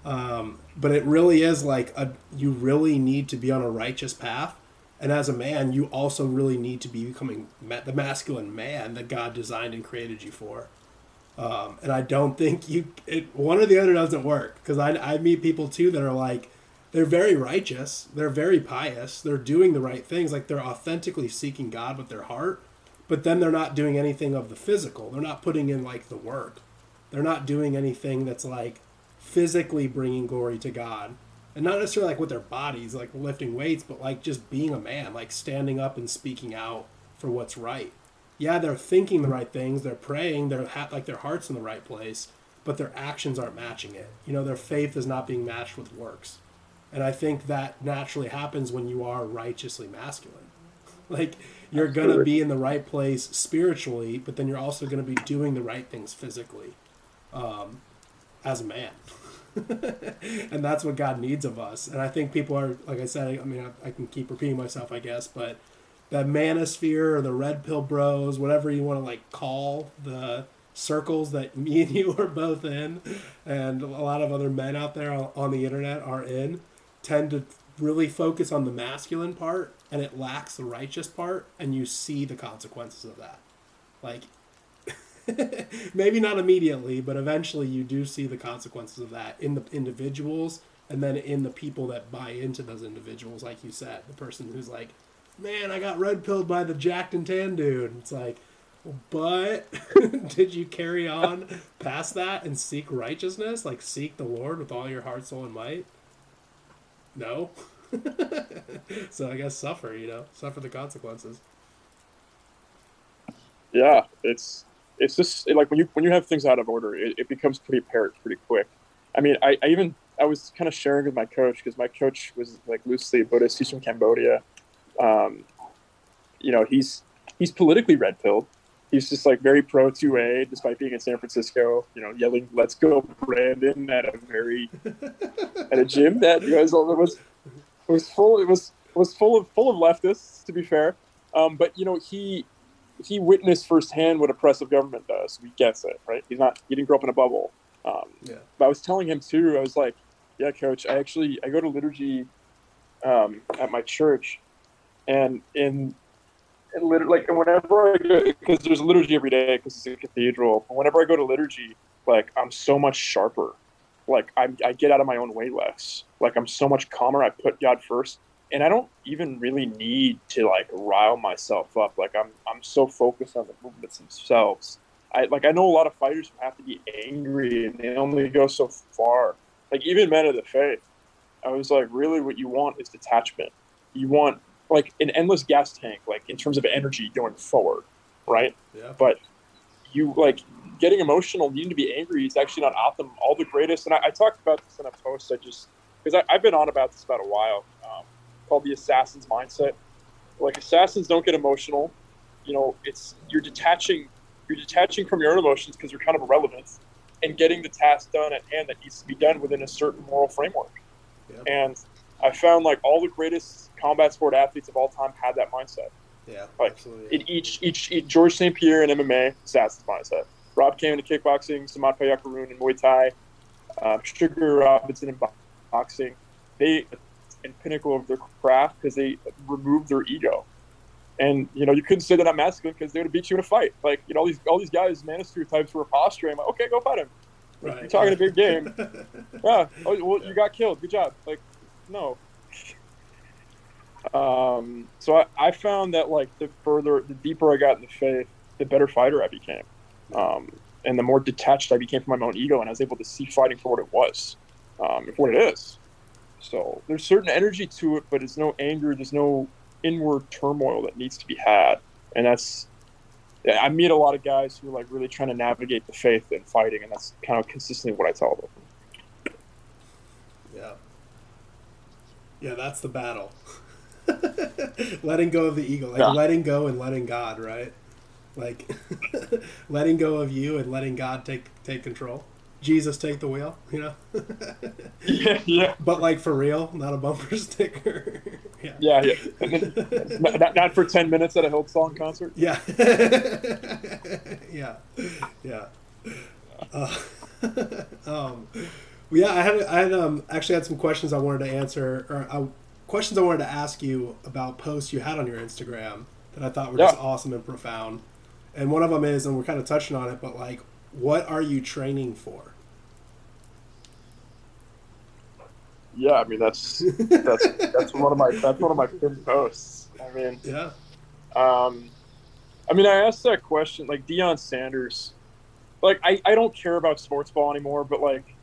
Um, but it really is like a, you really need to be on a righteous path. And as a man, you also really need to be becoming the masculine man that God designed and created you for. Um, and I don't think you it, one or the other doesn't work because I, I meet people too that are like they're very righteous, they're very pious, they're doing the right things, like they're authentically seeking God with their heart, but then they're not doing anything of the physical. They're not putting in like the work. They're not doing anything that's like physically bringing glory to God. And not necessarily like with their bodies, like lifting weights, but like just being a man, like standing up and speaking out for what's right. Yeah, they're thinking the right things, they're praying, they're ha- like their heart's in the right place, but their actions aren't matching it. You know, their faith is not being matched with works. And I think that naturally happens when you are righteously masculine. *laughs* Like you're going to be in the right place spiritually, but then you're also going to be doing the right things physically um, as a man. *laughs* and that's what God needs of us. And I think people are, like I said, I mean, I, I can keep repeating myself, I guess, but that manosphere or the red pill bros, whatever you want to like call the circles that *laughs* me and you are both in, and a lot of other men out there on the internet are in, tend to really focus on the masculine part and it lacks the righteous part, and you see the consequences of that. Like, *laughs* maybe not immediately, but eventually you do see the consequences of that in the individuals and then in the people that buy into those individuals, like you said, the person who's like, man, I got red pilled by the jacked and tan dude. It's like, but *laughs* did you carry on past that and seek righteousness? Like, seek the Lord with all your heart, soul, and might? No. *laughs* so I guess suffer, you know, suffer the consequences. Yeah, it's it's just like when you when you have things out of order, it, it becomes pretty apparent pretty quick. I mean, I, I even I was kind of sharing with my coach because my coach was like loosely Buddhist. He's from Cambodia. Um, you know, he's he's politically red pilled. He's just like very pro 2A, despite being in San Francisco. You know, yelling "Let's go, Brandon!" at a very *laughs* at a gym that you guys all was was full. It was was full of full of leftists. To be fair, um, but you know he he witnessed firsthand what oppressive government does. He gets it, right? He's not. He didn't grow up in a bubble. Um, yeah. But I was telling him too. I was like, "Yeah, coach. I actually I go to liturgy um, at my church, and in and literally like whenever I go because there's liturgy every day because it's a cathedral. Whenever I go to liturgy, like I'm so much sharper. Like I I get out of my own way less. Like I'm so much calmer. I put God first, and I don't even really need to like rile myself up. Like I'm I'm so focused on the movements themselves. I like I know a lot of fighters who have to be angry and they only go so far. Like even men of the faith, I was like, really, what you want is detachment. You want like an endless gas tank, like in terms of energy going forward, right? Yeah. But you like getting emotional, needing to be angry is actually not optimal. All the greatest, and I, I talked about this in a post. I just because I've been on about this about a while, um, called the assassin's mindset. Like assassins don't get emotional. You know, it's you're detaching, you're detaching from your own emotions because you're kind of irrelevant, and getting the task done at hand that needs to be done within a certain moral framework. Yep. And I found like all the greatest combat sport athletes of all time had that mindset. Yeah, like absolutely. In each, each, each George St. Pierre in MMA, assassin's mindset. Rob Kaman into kickboxing, Samart Payakaroon in Muay Thai, uh, Sugar Robinson in boxing. They in pinnacle of their craft because they removed their ego. And you know you couldn't say that I'm masculine because they would beat you in a fight. Like you know all these all these guys, manosphere types who are posturing. Like, okay, go fight him. Right. You're talking a big game. *laughs* yeah. Oh, well, you got killed. Good job. Like, no. Um, so I, I found that like the further, the deeper I got in the faith, the better fighter I became, um, and the more detached I became from my own ego, and I was able to see fighting for what it was, um, for what it is. So there's certain energy to it, but there's no anger, there's no inward turmoil that needs to be had, and that's. I meet a lot of guys who are like really trying to navigate the faith and fighting, and that's kind of consistently what I tell them. Yeah. Yeah, that's the battle. *laughs* letting go of the ego, like yeah. letting go and letting God, right? Like *laughs* letting go of you and letting God take take control. Jesus take the wheel, you know? yeah, *laughs* yeah. But like for real, not a bumper sticker. yeah, yeah. yeah. not, not, for 10 minutes at a Hillsong concert? Yeah. yeah. Yeah. Uh, um, yeah, I had, I had um, actually had some questions I wanted to answer, or I, uh, questions I wanted to ask you about posts you had on your Instagram that I thought were yeah. just awesome and profound. And one of them is, and we're kind of touching on it, but like, what are you training for? Yeah, I mean that's that's that's one of my that's one of my favorite posts. I mean, yeah. Um, I mean, I asked that question, like Deion Sanders. Like, I, I don't care about sports ball anymore, but like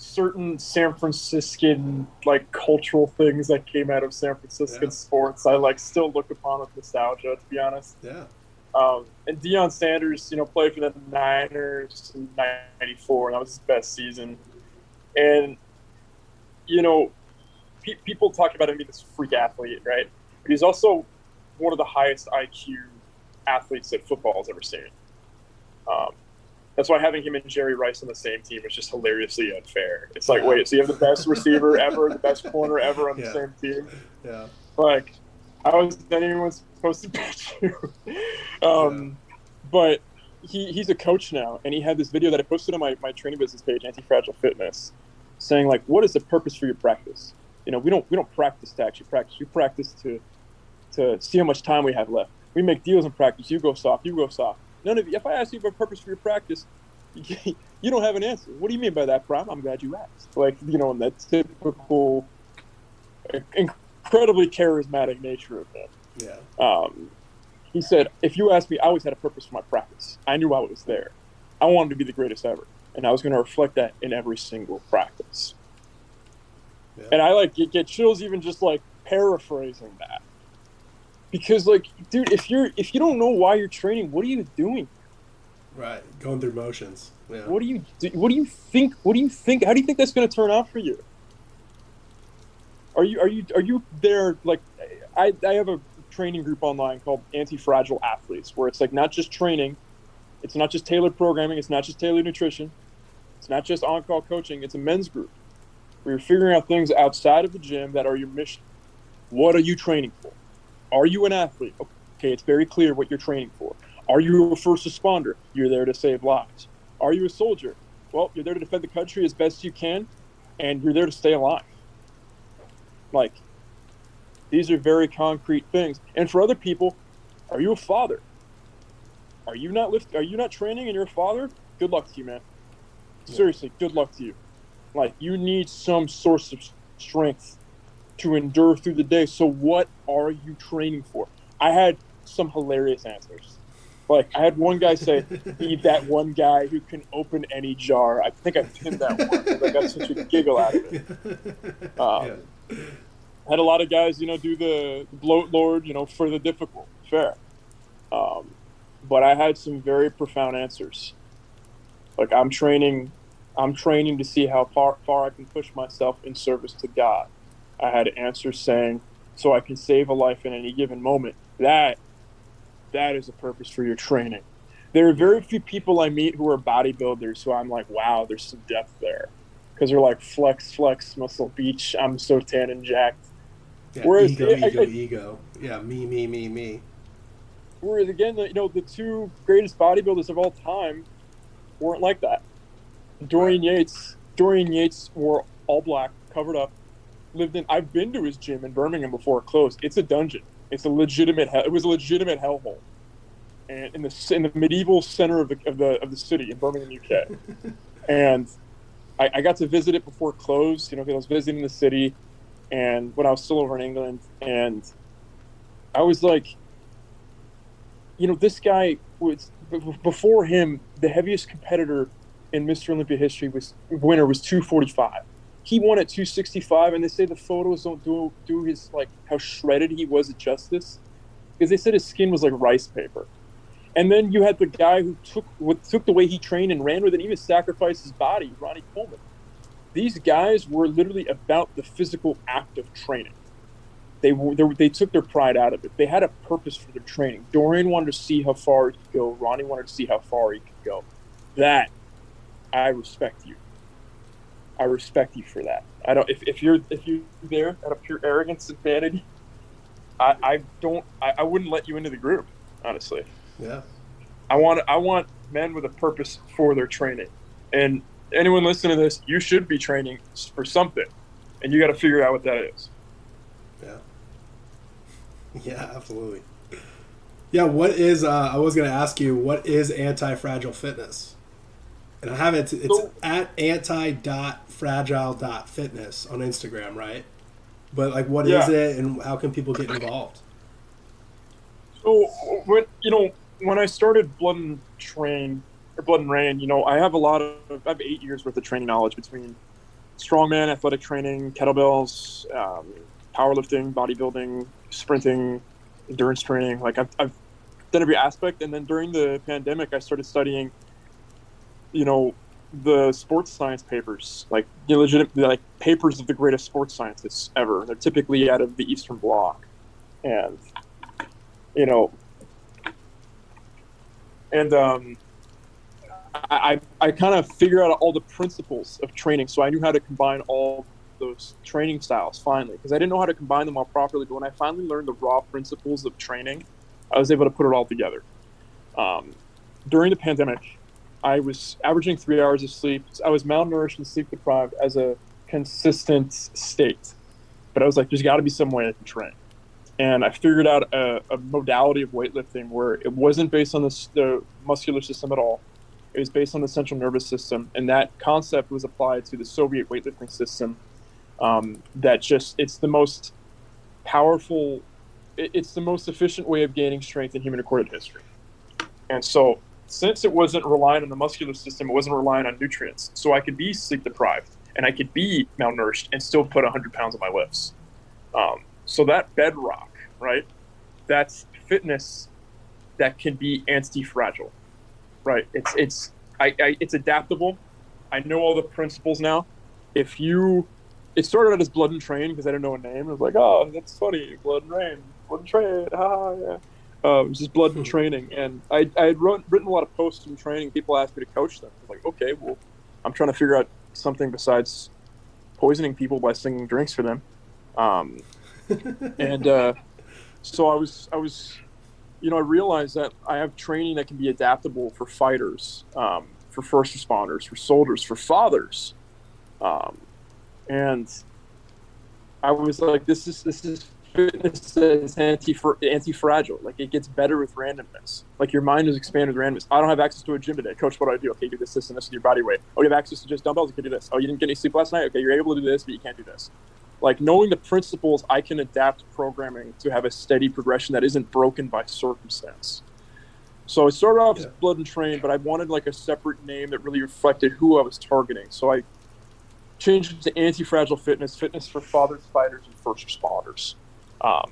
certain San Franciscan like cultural things that came out of San Franciscan Yeah. sports, I like still look upon with nostalgia. To be honest, Yeah. um, and Deion Sanders, you know, played for the Niners in '94, and that was his best season. And you know, pe- people talk about him being this freak athlete, right? But he's also one of the highest IQ athletes that football has ever seen. Um, that's why having him and Jerry Rice on the same team is just hilariously unfair. It's like, Yeah. wait, so you have the best receiver ever, the best corner ever on the Yeah. same team? Yeah. like how is anyone supposed to *laughs* beat you um but he, he's a coach now and he had this video that i posted on my, my training business page anti-fragile fitness saying like what is the purpose for your practice you know we don't we don't practice to actually practice we practice to to see how much time we have left we make deals in practice you go soft you go soft none of you if i ask you for a purpose for your practice you, *laughs* you don't have an answer what do you mean by that Prime? i'm glad you asked like you know in that typical incredibly charismatic nature of him. Yeah. Um, he said, "If you ask me, I always had a purpose for my practice. I knew I was there. I wanted to be the greatest ever, and I was going to reflect that in every single practice." Yeah. And I like get, get chills even just like paraphrasing that, because like, dude, if you're if you don't know why you're training, what are you doing? Right. Going through motions. Yeah. What do you do? What do you think? What do you think? How do you think that's going to turn out for you? Are you are you are you there? Like, I I have a training group online called Anti Fragile Athletes, where it's like not just training, it's not just tailored programming, it's not just tailored nutrition, it's not just on call coaching. It's a men's group where you're figuring out things outside of the gym that are your mission. What are you training for? Are you an athlete? Okay, it's very clear what you're training for. Are you a first responder? You're there to save lives. Are you a soldier? Well, you're there to defend the country as best you can, and you're there to stay alive. Like, these are very concrete things. And for other people, are you a father? Are you not lift? Are you not training and you're a father? Good luck to you, man. Seriously, good luck to you. Like, you need some source of strength to endure through the day. So, what are you training for? I had some hilarious answers. Like, I had one guy say, be that one guy who can open any jar. I think I pinned that one I got such a giggle out of it. *laughs* Um, yeah. Had a lot of guys, you know, do the bloat lord, you know, for the difficult. Fair. Um, but I had some very profound answers. Like I'm training, I'm training to see how far far I can push myself in service to God. I had answers saying, so I can save a life in any given moment. That that is a purpose for your training. There are very few people I meet who are bodybuilders who I'm like, wow, there's some depth there. Because they're like flex, flex, muscle beach. I'm so tan and jacked. Yeah, Whereas- ego, I- ego, I- ego. Yeah, me, me, me, me. Whereas again, the, you know, the two greatest bodybuilders of all time weren't like that. Dorian Yates, Dorian Yates wore all black, covered up, lived in. I've been to his gym in Birmingham before it closed. It's a dungeon. It's a legitimate. Hell, it was a legitimate hellhole, and in the in the medieval center of the of the of the city in Birmingham, UK. *laughs* and I, I got to visit it before it closed. You know, because I was visiting the city, and when I was still over in England, and I was like, you know, this guy was before him. The heaviest competitor in Mr. Olympia history was winner was 245. He won at 265, and they say the photos don't do do his like how shredded he was at Justice, because they said his skin was like rice paper. And then you had the guy who took took the way he trained and ran with it, even sacrificed his body, Ronnie Coleman. These guys were literally about the physical act of training. They they, they took their pride out of it. They had a purpose for their training. Dorian wanted to see how far he could go. Ronnie wanted to see how far he could go. That I respect you. I respect you for that. I don't. If, if you're if you're there out of pure arrogance and vanity, I, I don't. I, I wouldn't let you into the group. Honestly, Yeah. I want I want men with a purpose for their training. And anyone listening to this, you should be training for something, and you got to figure out what that is. Yeah. *laughs* Yeah, absolutely. Yeah, what is uh I was gonna ask you, what is anti fragile fitness? And I have it it's So- at anti dot fragile dot fitness on Instagram, right? But like what is Yeah. it and how can people get involved? So when you know when I started Blood and Train or Blood and Rain, you know, I have a lot of I have eight years worth of training knowledge between strongman, athletic training, kettlebells, um, powerlifting, bodybuilding, sprinting, endurance training. Like I've, I've done every aspect. And then during the pandemic, I started studying, you know, the sports science papers, like legit, like papers of the greatest sports scientists ever. They're typically out of the Eastern Bloc, and you know, and um, I I kind of figured out all the principles of training, so I knew how to combine all those training styles finally, because I didn't know how to combine them all properly. But when I finally learned the raw principles of training, I was able to put it all together. Um, during the pandemic, I was averaging three hours of sleep. I was malnourished and sleep deprived as a consistent state. But I was like, there's got to be some way I can train. And I figured out a, a modality of weightlifting where it wasn't based on the, the muscular system at all. It was based on the central nervous system. And that concept was applied to the Soviet weightlifting system. Um, that just, it's the most powerful, it, it's the most efficient way of gaining strength in human recorded history. And so since it wasn't relying on the muscular system, it wasn't relying on nutrients. So I could be sleep deprived and I could be malnourished and still put 100 pounds on my lifts. Um, so that bedrock, right? That's fitness that can be anti-fragile, right? It's it's I, I it's adaptable. I know all the principles now. If you, it started out as blood and train because I didn't know a name. I was like, oh, that's funny, blood and rain, blood and train, ah, yeah. Uh, just blood and training, and I, I had wrote, written a lot of posts from training. People asked me to coach them. I was like, okay, well, I'm trying to figure out something besides poisoning people by singing drinks for them. Um, *laughs* and uh, so I was, I was, you know, I realized that I have training that can be adaptable for fighters, um, for first responders, for soldiers, for fathers, um, and I was like, this is this is fitness is anti anti fragile. Like it gets better with randomness. Like your mind is expanded with randomness. I don't have access to a gym today, coach. What do I do? Okay, do this, this, and this with your body weight. Oh, you have access to just dumbbells. You can do this. Oh, you didn't get any sleep last night. Okay, you're able to do this, but you can't do this. Like knowing the principles, I can adapt programming to have a steady progression that isn't broken by circumstance. So I started off yeah. as Blood and Train, but I wanted like a separate name that really reflected who I was targeting. So I changed it to Anti-Fragile Fitness, fitness for fathers, fighters, and first responders. Um,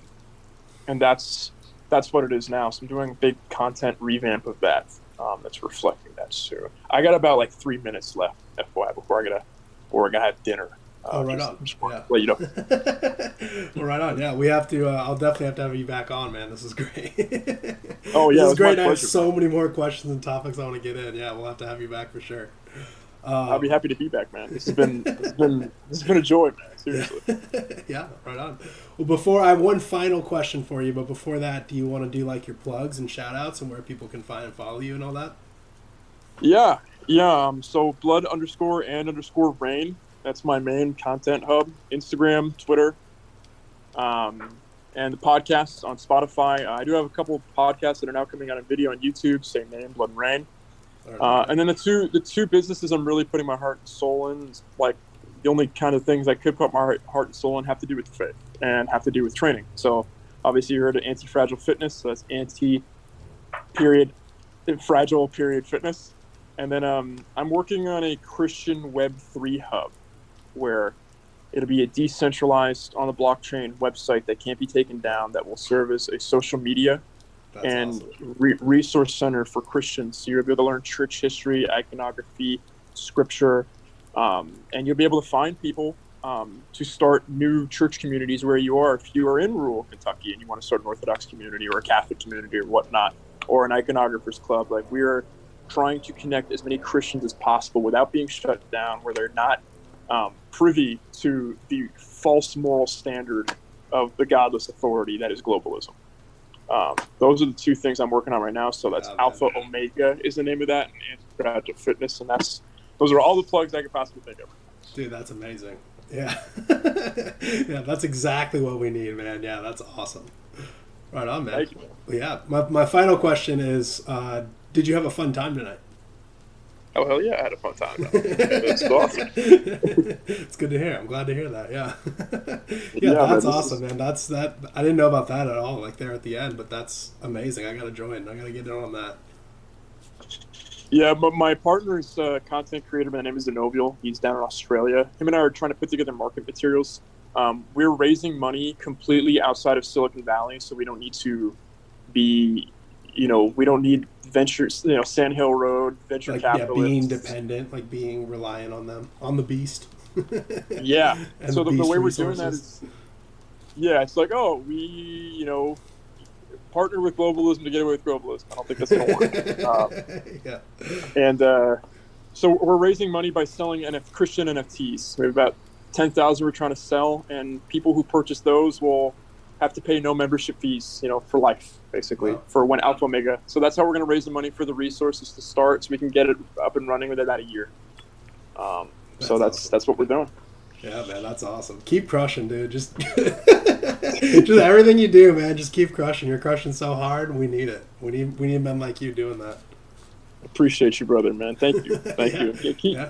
and that's that's what it is now. So I'm doing a big content revamp of that. Um, that's reflecting that soon. I got about like three minutes left, FYI, before I gotta, before I gotta have dinner. Uh, oh, right on. Yeah. Let you know. *laughs* well, right on. Yeah, we have to. Uh, I'll definitely have to have you back on, man. This is great. *laughs* oh yeah, this is great. I have so many more questions and topics I want to get in. Yeah, we'll have to have you back for sure. Um, I'll be happy to be back, man. This has been this has been this has been a joy, man. *laughs* Seriously. *laughs* yeah, right on. Well, before I have one final question for you, but before that, do you want to do like your plugs and shout outs and where people can find and follow you and all that? Yeah, yeah. Um, so blood underscore and underscore rain. That's my main content hub. Instagram, Twitter, um, and the podcasts on Spotify. Uh, I do have a couple of podcasts that are now coming out in video on YouTube. Same name, Blood and Rain. Uh, and then the two the two businesses I'm really putting my heart and soul in, like the only kind of things I could put my heart, heart and soul in, have to do with faith and have to do with training. So obviously you heard of anti fragile fitness, so that's anti period fragile period fitness. And then um, I'm working on a Christian Web three hub where it'll be a decentralized on the blockchain website that can't be taken down that will serve as a social media that's and awesome. re- resource center for Christians. So you'll be able to learn church history, iconography, scripture, um, and you'll be able to find people um, to start new church communities where you are. If you are in rural Kentucky and you want to start an Orthodox community or a Catholic community or whatnot, or an iconographers club, like we are trying to connect as many Christians as possible without being shut down, where they're not um, privy to the false moral standard of the godless authority that is globalism. Um, those are the two things I'm working on right now. So that's oh, Alpha Omega is the name of that, and Anti Fitness, and that's those are all the plugs I could possibly think of. Dude, that's amazing. Yeah, *laughs* yeah, that's exactly what we need, man. Yeah, that's awesome. Right on, man. Yeah, my, my final question is: uh, Did you have a fun time tonight? Oh hell yeah, I had a fun time. That's *laughs* awesome. it's good to hear. I'm glad to hear that. Yeah, *laughs* yeah, Yeah, that's man, awesome, man. That's that. I didn't know about that at all. Like there at the end, but that's amazing. I gotta join. I gotta get in on that. Yeah, but my partner is a content creator. My name is Zenovial. He's down in Australia. Him and I are trying to put together market materials. Um, we're raising money completely outside of Silicon Valley, so we don't need to be, you know, we don't need ventures, you know, Sand Hill Road, venture Like yeah, being dependent, like being reliant on them, on the beast. *laughs* Yeah. *laughs* And so the, the way we're doing that is, yeah, it's like, oh, we, you know, partner with globalism to get away with globalism. I don't think that's going to work. *laughs* Um, yeah. and uh, so we're raising money by selling NF- Christian NFTs. We have about ten thousand we're trying to sell, and people who purchase those will have to pay no membership fees, you know, for life, basically, Wow. for when Alpha Omega. So that's how we're going to raise the money for the resources to start, so we can get it up and running within about a year. Um, so That's that's awesome. that's what we're doing. Yeah, man, that's awesome. Keep crushing, dude. Just, *laughs* just everything you do, man. Just keep crushing. You're crushing so hard. We need it. We need we need men like you doing that. Appreciate you, brother, man. Thank you, *laughs* thank Yeah. you. Yeah, keep Yeah.